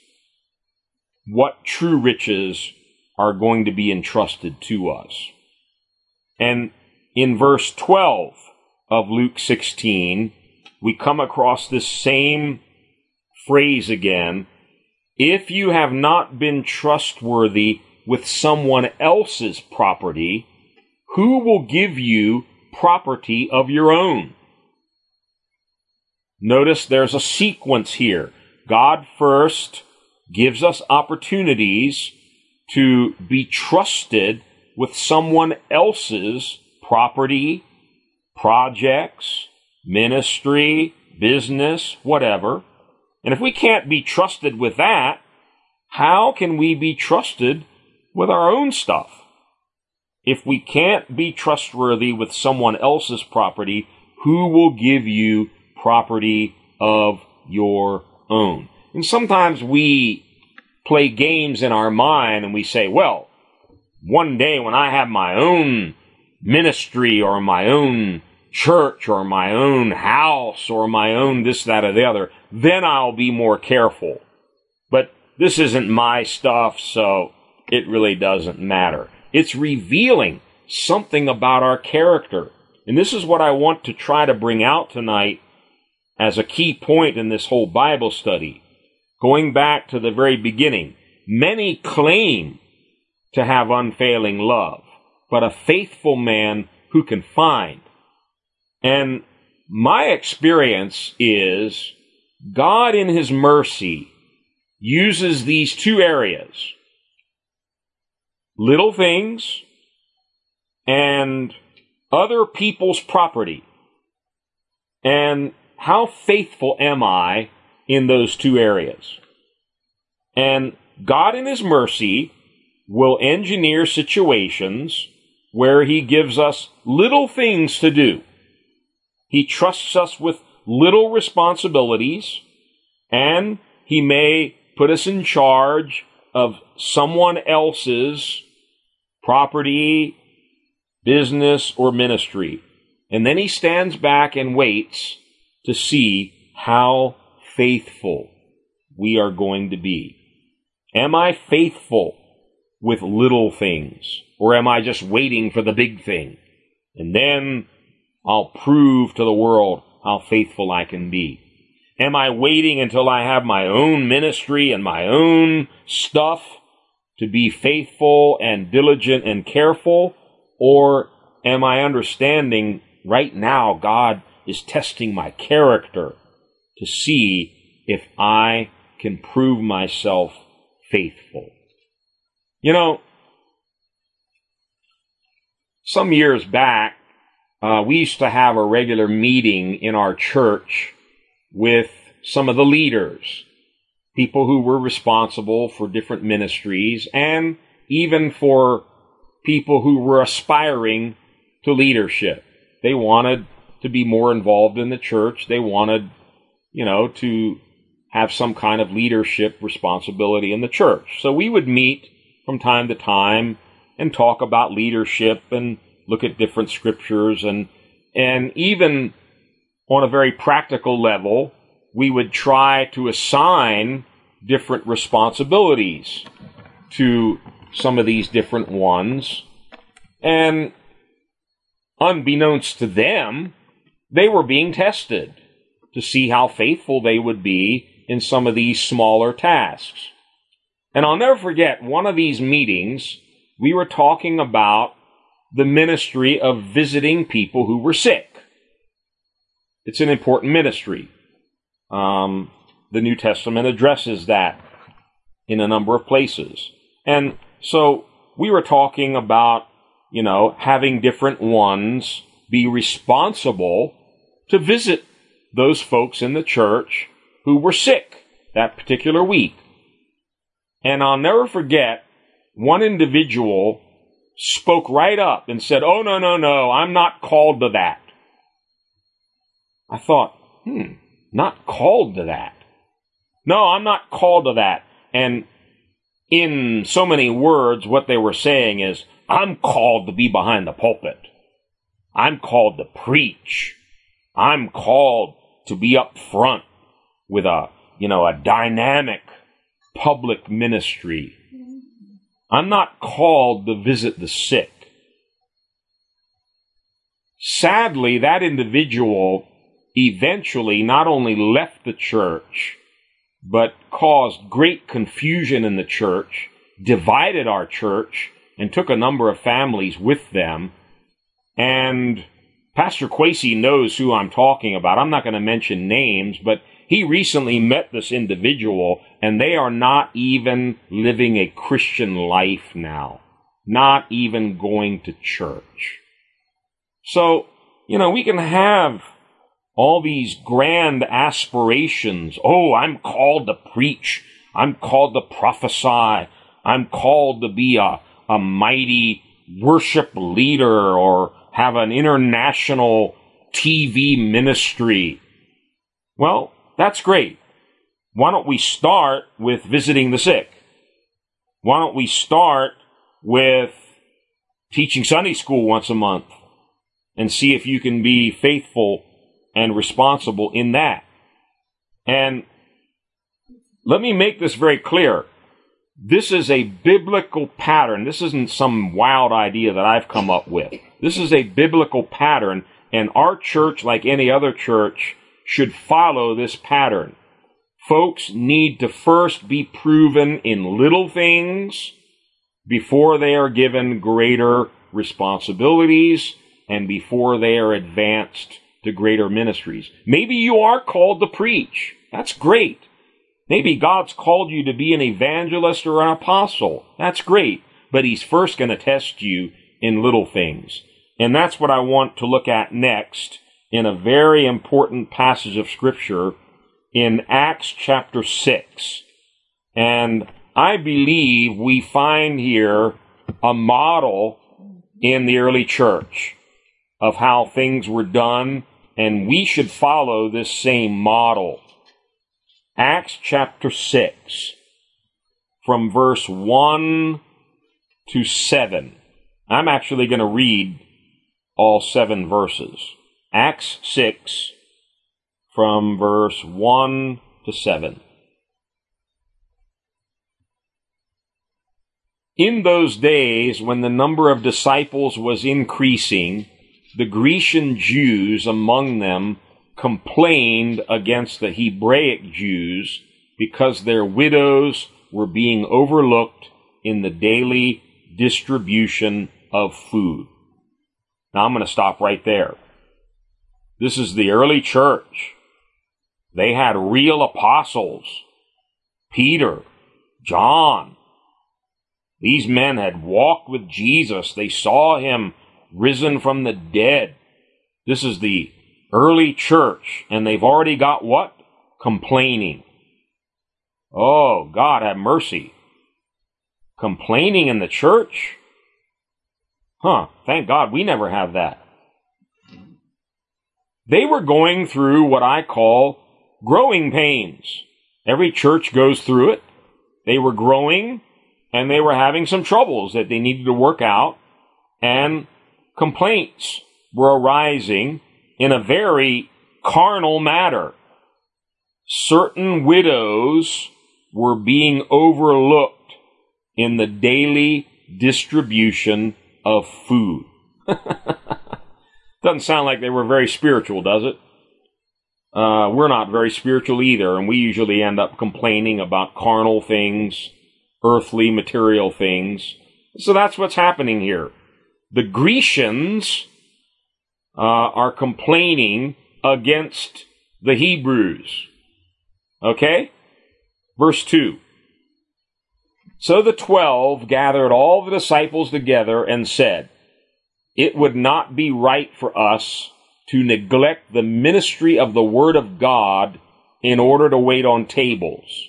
what true riches are going to be entrusted to us. And in verse 12 of Luke 16, we come across this same phrase again. If you have not been trustworthy with someone else's property, who will give you property of your own? Notice there's a sequence here. God first gives us opportunities to be trusted with someone else's property, projects, ministry, business, whatever. And if we can't be trusted with that, how can we be trusted with our own stuff? If we can't be trustworthy with someone else's property, who will give you property of your own? And sometimes we play games in our mind and we say, well, one day when I have my own ministry or my own church or my own house or my own this, that, or the other, then I'll be more careful. But this isn't my stuff, so it really doesn't matter. It's revealing something about our character. And this is what I want to try to bring out tonight as a key point in this whole Bible study. Going back to the very beginning, many claim to have unfailing love, but a faithful man who can find and my experience is God, in His mercy, uses these two areas little things and other people's property. And how faithful am I in those two areas? And God, in His mercy, will engineer situations where He gives us little things to do. He trusts us with little responsibilities, and He may put us in charge of someone else's property, business, or ministry. And then He stands back and waits to see how faithful we are going to be. Am I faithful with little things? Or am I just waiting for the big thing? And then I'll prove to the world how faithful I can be. Am I waiting until I have my own ministry and my own stuff to be faithful and diligent and careful? Or am I understanding right now God is testing my character to see if I can prove myself faithful? You know, some years back, uh, we used to have a regular meeting in our church with some of the leaders, people who were responsible for different ministries, and even for people who were aspiring to leadership. They wanted to be more involved in the church. They wanted, you know, to have some kind of leadership responsibility in the church. So we would meet from time to time and talk about leadership and look at different scriptures and and even on a very practical level, we would try to assign different responsibilities to some of these different ones. And unbeknownst to them, they were being tested to see how faithful they would be in some of these smaller tasks. And I'll never forget one of these meetings, we were talking about the ministry of visiting people who were sick. It's an important ministry. Um, the New Testament addresses that in a number of places. And so we were talking about, you know, having different ones be responsible to visit those folks in the church who were sick that particular week. And I'll never forget one individual spoke right up and said, Oh, no, no, no, I'm not called to that. I thought, hmm, not called to that. No, I'm not called to that. And in so many words, what they were saying is, I'm called to be behind the pulpit. I'm called to preach. I'm called to be up front with a, you know, a dynamic public ministry. I'm not called to visit the sick. Sadly, that individual eventually not only left the church, but caused great confusion in the church, divided our church, and took a number of families with them. And Pastor Quasey knows who I'm talking about. I'm not going to mention names, but he recently met this individual, and they are not even living a Christian life now, not even going to church. So, you know, we can have all these grand aspirations. Oh, I'm called to preach. I'm called to prophesy. I'm called to be a, a mighty worship leader or have an international TV ministry. Well, that's great. Why don't we start with visiting the sick? Why don't we start with teaching Sunday school once a month and see if you can be faithful and responsible in that. And let me make this very clear. This is a biblical pattern. This isn't some wild idea that I've come up with. This is a biblical pattern, and our church, like any other church, should follow this pattern. Folks need to first be proven in little things before they are given greater responsibilities and before they are advanced to greater ministries. Maybe you are called to preach. That's great. Maybe God's called you to be an evangelist or an apostle. That's great. But He's first going to test you in little things. And that's what I want to look at next in a very important passage of Scripture in Acts chapter 6. And I believe we find here a model in the early church of how things were done and we should follow this same model. Acts chapter 6, from verse 1 to 7. I'm actually going to read all seven verses. Acts 6, from verse 1 to 7. In those days, when the number of disciples was increasing, the Grecian Jews among them complained against the Hebraic Jews because their widows were being overlooked in the daily distribution of food. Now I'm going to stop right there. This is the early church. They had real apostles. Peter, John. These men had walked with Jesus. They saw him risen from the dead. This is the early church, and they've already got what? Complaining. Oh, God have mercy. Complaining in the church? Huh, thank God we never have that. They were going through what I call growing pains. Every church goes through it. They were growing and they were having some troubles that they needed to work out. And complaints were arising in a very carnal matter. Certain widows were being overlooked in the daily distribution of food. *laughs* Doesn't sound like they were very spiritual, does it? Uh, we're not very spiritual either, and we usually end up complaining about carnal things, earthly, material things. So that's what's happening here the Grecians uh, are complaining against the Hebrews. Okay? Verse 2. So the twelve gathered all the disciples together and said, It would not be right for us to neglect the ministry of the Word of God in order to wait on tables.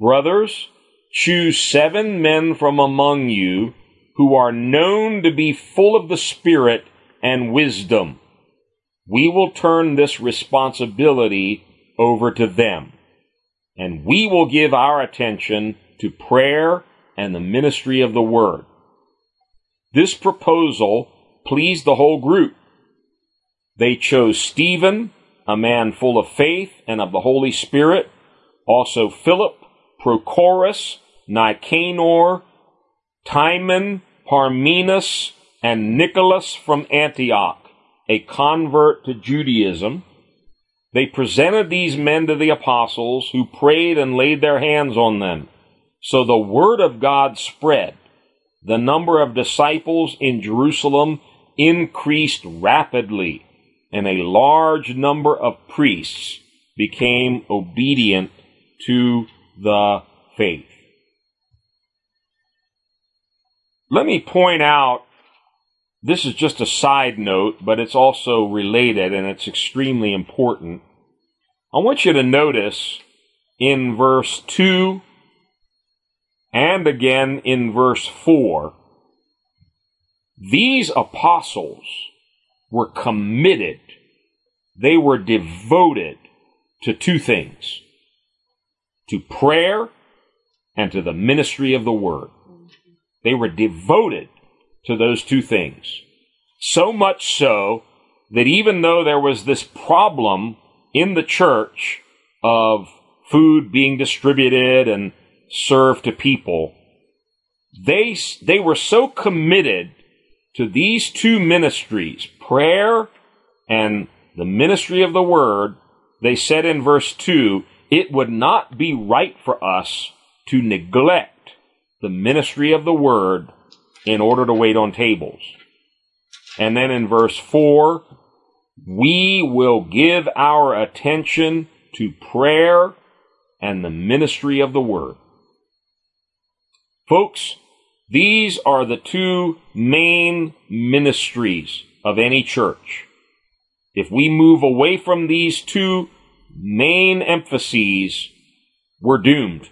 Brothers, choose seven men from among you who are known to be full of the Spirit and wisdom. We will turn this responsibility over to them, and we will give our attention to prayer and the ministry of the Word. This proposal pleased the whole group. They chose Stephen, a man full of faith and of the Holy Spirit, also Philip, Prochorus, Nicanor, Timon, Parmenas, and Nicholas from Antioch, a convert to Judaism. They presented these men to the apostles, who prayed and laid their hands on them. So the word of God spread. The number of disciples in Jerusalem increased rapidly, and a large number of priests became obedient to the faith. Let me point out this is just a side note, but it's also related and it's extremely important. I want you to notice in verse 2 and again in verse 4 these apostles were committed, they were devoted to two things to prayer and to the ministry of the word. They were devoted to those two things. So much so that even though there was this problem in the church of food being distributed and served to people, they, they were so committed to these two ministries, prayer and the ministry of the word, they said in verse 2, it would not be right for us to neglect the ministry of the word in order to wait on tables. And then in verse 4, we will give our attention to prayer and the ministry of the word. Folks, these are the two main ministries of any church. If we move away from these two main emphases, we're doomed.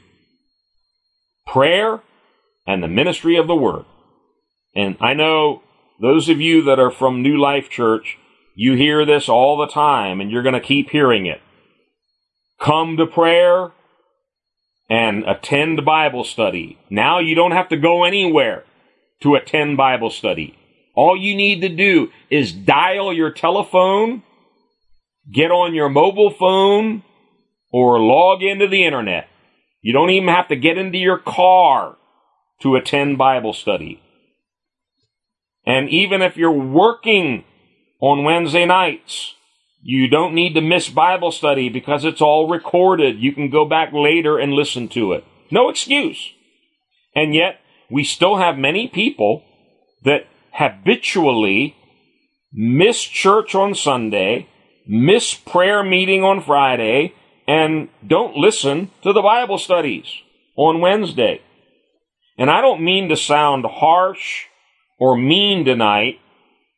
Prayer and the ministry of the word. And I know those of you that are from New Life Church, you hear this all the time and you're going to keep hearing it. Come to prayer and attend Bible study. Now you don't have to go anywhere to attend Bible study. All you need to do is dial your telephone, get on your mobile phone, or log into the internet. You don't even have to get into your car to attend Bible study. And even if you're working on Wednesday nights, you don't need to miss Bible study because it's all recorded. You can go back later and listen to it. No excuse. And yet, we still have many people that habitually miss church on Sunday, miss prayer meeting on Friday, and don't listen to the Bible studies on Wednesday. And I don't mean to sound harsh or mean tonight,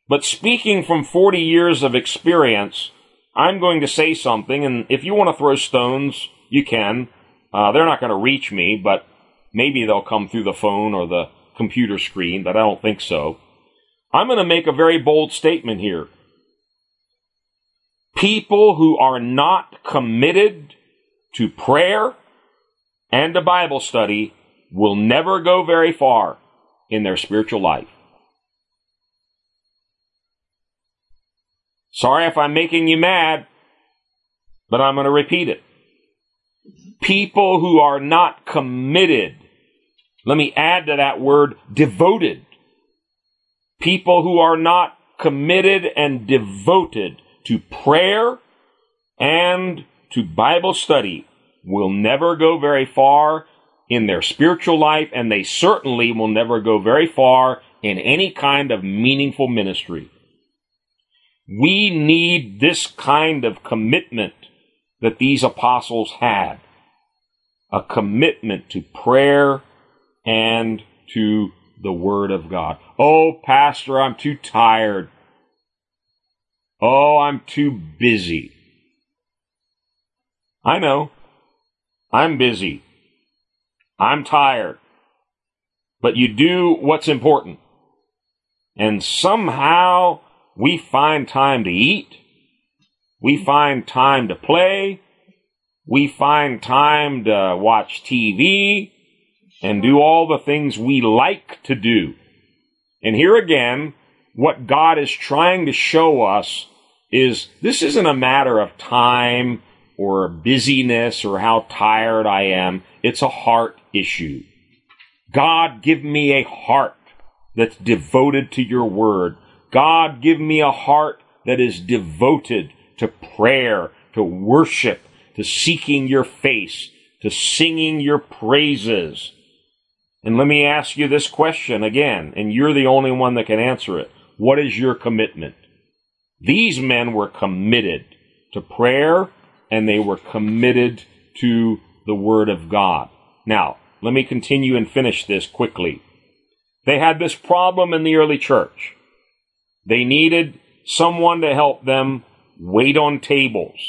but speaking from 40 years of experience, I'm going to say something, and if you want to throw stones, you can. Uh, they're not going to reach me, but maybe they'll come through the phone or the computer screen, but I don't think so. I'm going to make a very bold statement here. People who are not committed to prayer and to Bible study will never go very far in their spiritual life. Sorry if I'm making you mad, but I'm going to repeat it. People who are not committed. Let me add to that word devoted. People who are not committed and devoted to prayer and to Bible study will never go very far in their spiritual life, and they certainly will never go very far in any kind of meaningful ministry. We need this kind of commitment that these apostles had a commitment to prayer and to the Word of God. Oh, Pastor, I'm too tired. Oh, I'm too busy. I know. I'm busy. I'm tired. But you do what's important. And somehow we find time to eat. We find time to play. We find time to watch TV and do all the things we like to do. And here again, what God is trying to show us is this isn't a matter of time or busyness or how tired I am. It's a heart issue. God, give me a heart that's devoted to your word. God, give me a heart that is devoted to prayer, to worship, to seeking your face, to singing your praises. And let me ask you this question again, and you're the only one that can answer it. What is your commitment? These men were committed to prayer and they were committed to the Word of God. Now, let me continue and finish this quickly. They had this problem in the early church. They needed someone to help them wait on tables.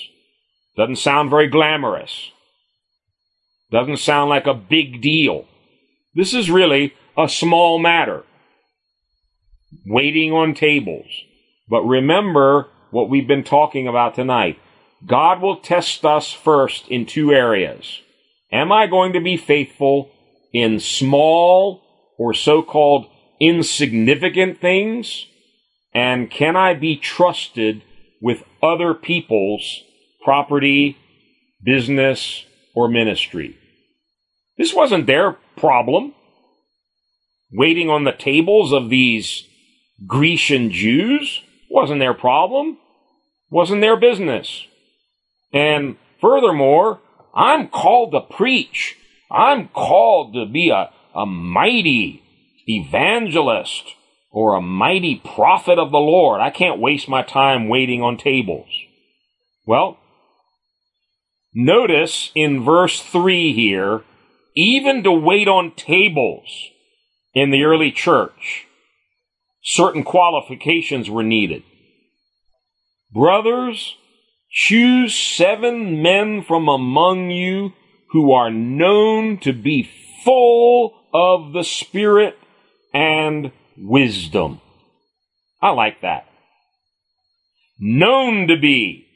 Doesn't sound very glamorous. Doesn't sound like a big deal. This is really a small matter. Waiting on tables. But remember what we've been talking about tonight. God will test us first in two areas. Am I going to be faithful in small or so-called insignificant things? And can I be trusted with other people's property, business, or ministry? This wasn't their problem. Waiting on the tables of these Grecian Jews wasn't their problem. Wasn't their business. And furthermore, I'm called to preach. I'm called to be a, a mighty evangelist or a mighty prophet of the Lord. I can't waste my time waiting on tables. Well, notice in verse 3 here, even to wait on tables in the early church, certain qualifications were needed. Brothers, choose seven men from among you who are known to be full of the Spirit and wisdom. I like that. Known to be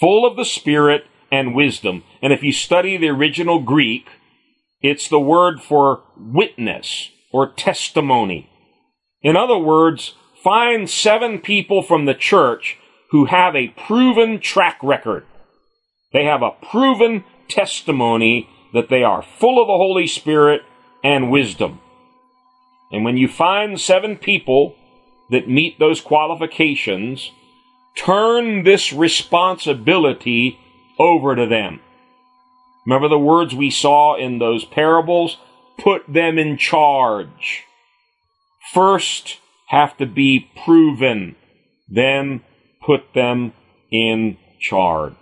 full of the Spirit and wisdom. And if you study the original Greek, it's the word for witness or testimony. In other words, find seven people from the church who have a proven track record. They have a proven testimony that they are full of the Holy Spirit and wisdom. And when you find seven people that meet those qualifications, turn this responsibility over to them. Remember the words we saw in those parables? Put them in charge. First have to be proven, then put them in charge.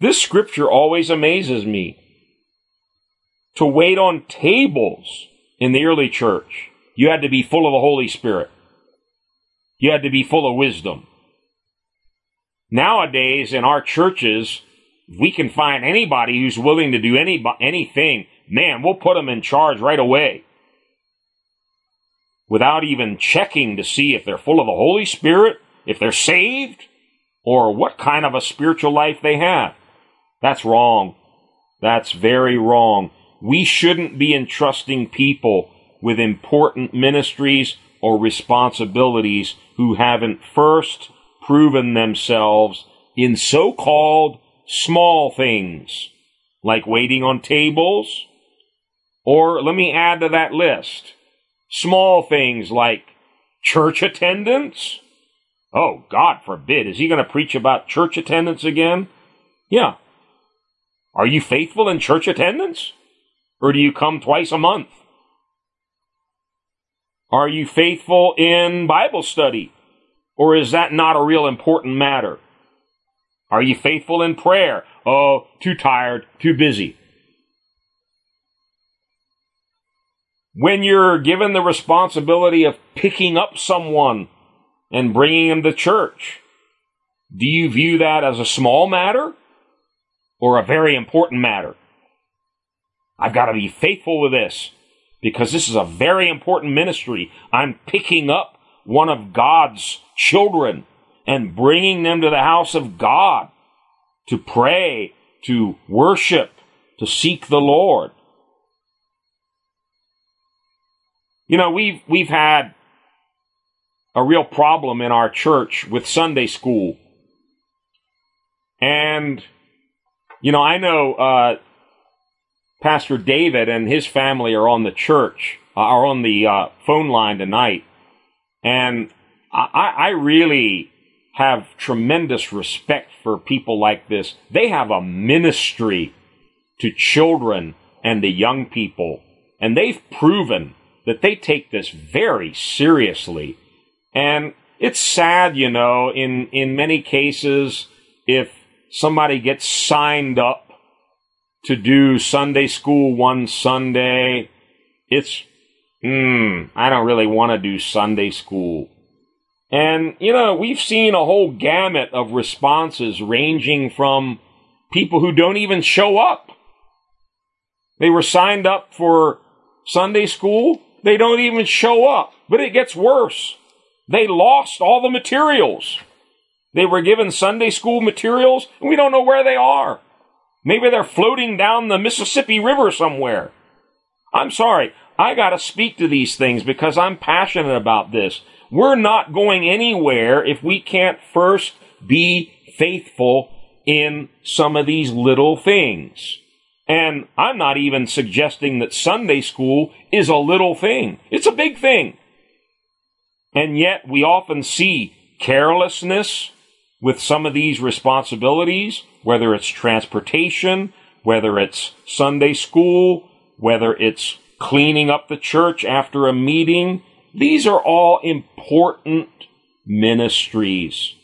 This scripture always amazes me. To wait on tables in the early church, you had to be full of the Holy Spirit. You had to be full of wisdom. Nowadays, in our churches, we can find anybody who's willing to do any, anything. Man, we'll put them in charge right away. Without even checking to see if they're full of the Holy Spirit if they're saved or what kind of a spiritual life they have. That's wrong. That's very wrong. We shouldn't be entrusting people with important ministries or responsibilities who haven't first proven themselves in so-called small things, like waiting on tables, or let me add to that list, small things like church attendance, Oh, God forbid. Is he going to preach about church attendance again? Yeah. Are you faithful in church attendance? Or do you come twice a month? Are you faithful in Bible study? Or is that not a real important matter? Are you faithful in prayer? Oh, too tired, too busy. When you're given the responsibility of picking up someone and bringing them to church, do you view that as a small matter or a very important matter? I've got to be faithful with this because this is a very important ministry. I'm picking up one of God's children and bringing them to the house of God to pray, to worship, to seek the Lord. You know, we've, we've had a real problem in our church with Sunday school. And, you know, I know, uh, Pastor David and his family are on the church, uh, are on the uh, phone line tonight. And I, I really have tremendous respect for people like this. They have a ministry to children and the young people, and they've proven that they take this very seriously. And it's sad, you know, in, in many cases, if somebody gets signed up to do Sunday school one Sunday, it's, hmm, I don't really want to do Sunday school. And, you know, we've seen a whole gamut of responses ranging from people who don't even show up. They were signed up for Sunday school. They don't even show up. But it gets worse. They lost all the materials. They were given Sunday school materials and we don't know where they are. Maybe they're floating down the Mississippi River somewhere. I'm sorry. I gotta speak to these things because I'm passionate about this. We're not going anywhere if we can't first be faithful in some of these little things. And I'm not even suggesting that Sunday school is a little thing. It's a big thing. And yet we often see carelessness with some of these responsibilities, whether it's transportation, whether it's Sunday school, whether it's cleaning up the church after a meeting, these are all important ministries.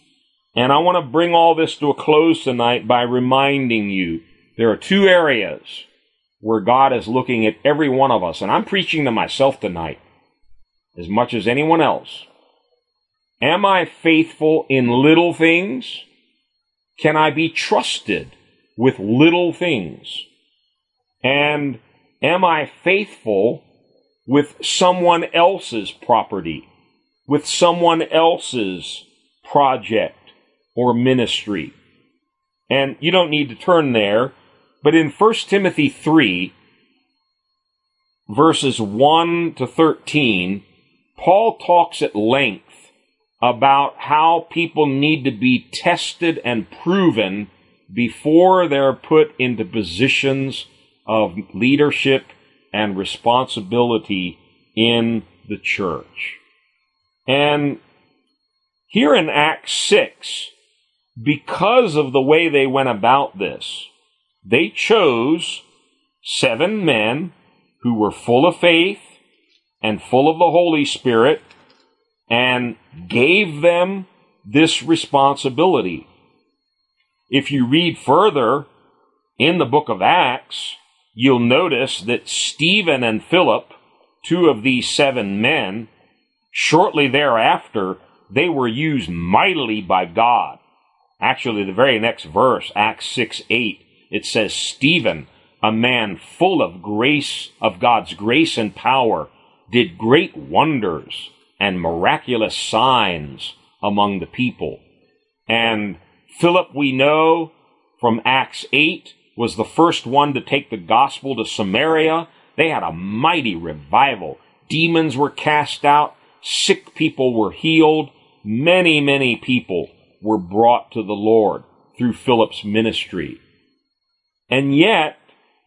And I want to bring all this to a close tonight by reminding you there are two areas where God is looking at every one of us. And I'm preaching to myself tonight as much as anyone else. Am I faithful in little things? Can I be trusted with little things? And am I faithful with someone else's property, with someone else's project or ministry. And you don't need to turn there, but in 1 Timothy 3, verses 1 to 13, Paul talks at length about how people need to be tested and proven before they're put into positions of leadership and responsibility in the church. And here in Acts 6, because of the way they went about this, they chose seven men who were full of faith and full of the Holy Spirit and gave them this responsibility. If you read further in the book of Acts, you'll notice that Stephen and Philip, two of these seven men, shortly thereafter, they were used mightily by God. Actually, the very next verse, Acts 6 8, it says, Stephen, a man full of grace, of God's grace and power, did great wonders and miraculous signs among the people. And Philip, we know from Acts 8, was the first one to take the gospel to Samaria. They had a mighty revival. Demons were cast out. Sick people were healed. Many, many people were brought to the Lord through Philip's ministry. And yet,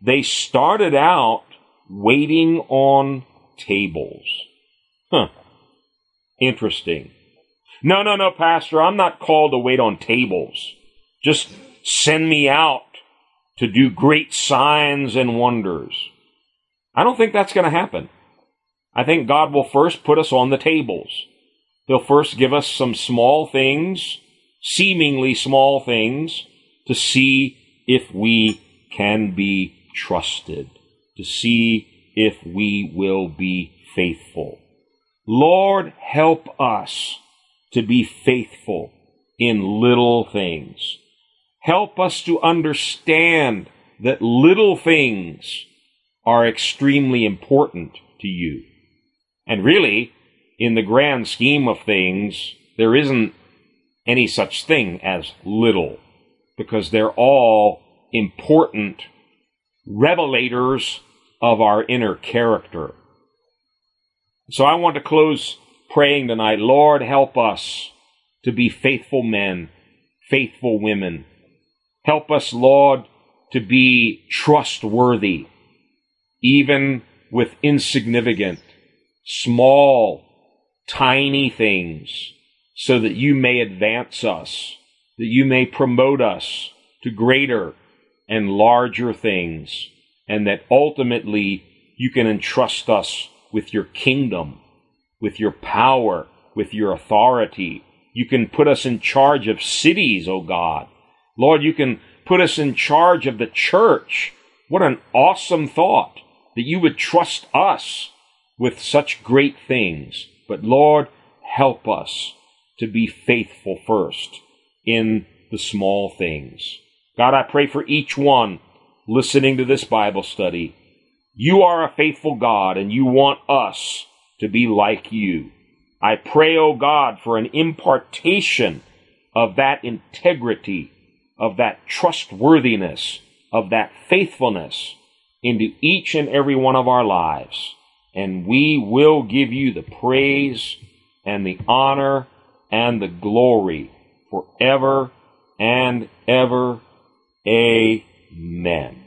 they started out waiting on tables. Huh. Interesting. No, no, no, Pastor, I'm not called to wait on tables. Just send me out to do great signs and wonders. I don't think that's going to happen. I think God will first put us on the tables. He'll first give us some small things, seemingly small things, to see if we can be trusted, to see if we will be faithful. Lord, help us to be faithful in little things. Help us to understand that little things are extremely important to you. And really, in the grand scheme of things, there isn't any such thing as little, because they're all important revelators of our inner character. So I want to close praying tonight, Lord, help us to be faithful men, faithful women. Help us, Lord, to be trustworthy, even with insignificant, small, tiny things, so that you may advance us, that you may promote us to greater and larger things, and that ultimately you can entrust us with your kingdom, with your power, with your authority. You can put us in charge of cities, O oh God. Lord, you can put us in charge of the church. What an awesome thought that you would trust us with such great things. But Lord, help us to be faithful first in the small things. God, I pray for each one listening to this Bible study. You are a faithful God and you want us to be like you. I pray, O oh God, for an impartation of that integrity of that trustworthiness, of that faithfulness into each and every one of our lives. And we will give you the praise and the honor and the glory forever and ever. Amen.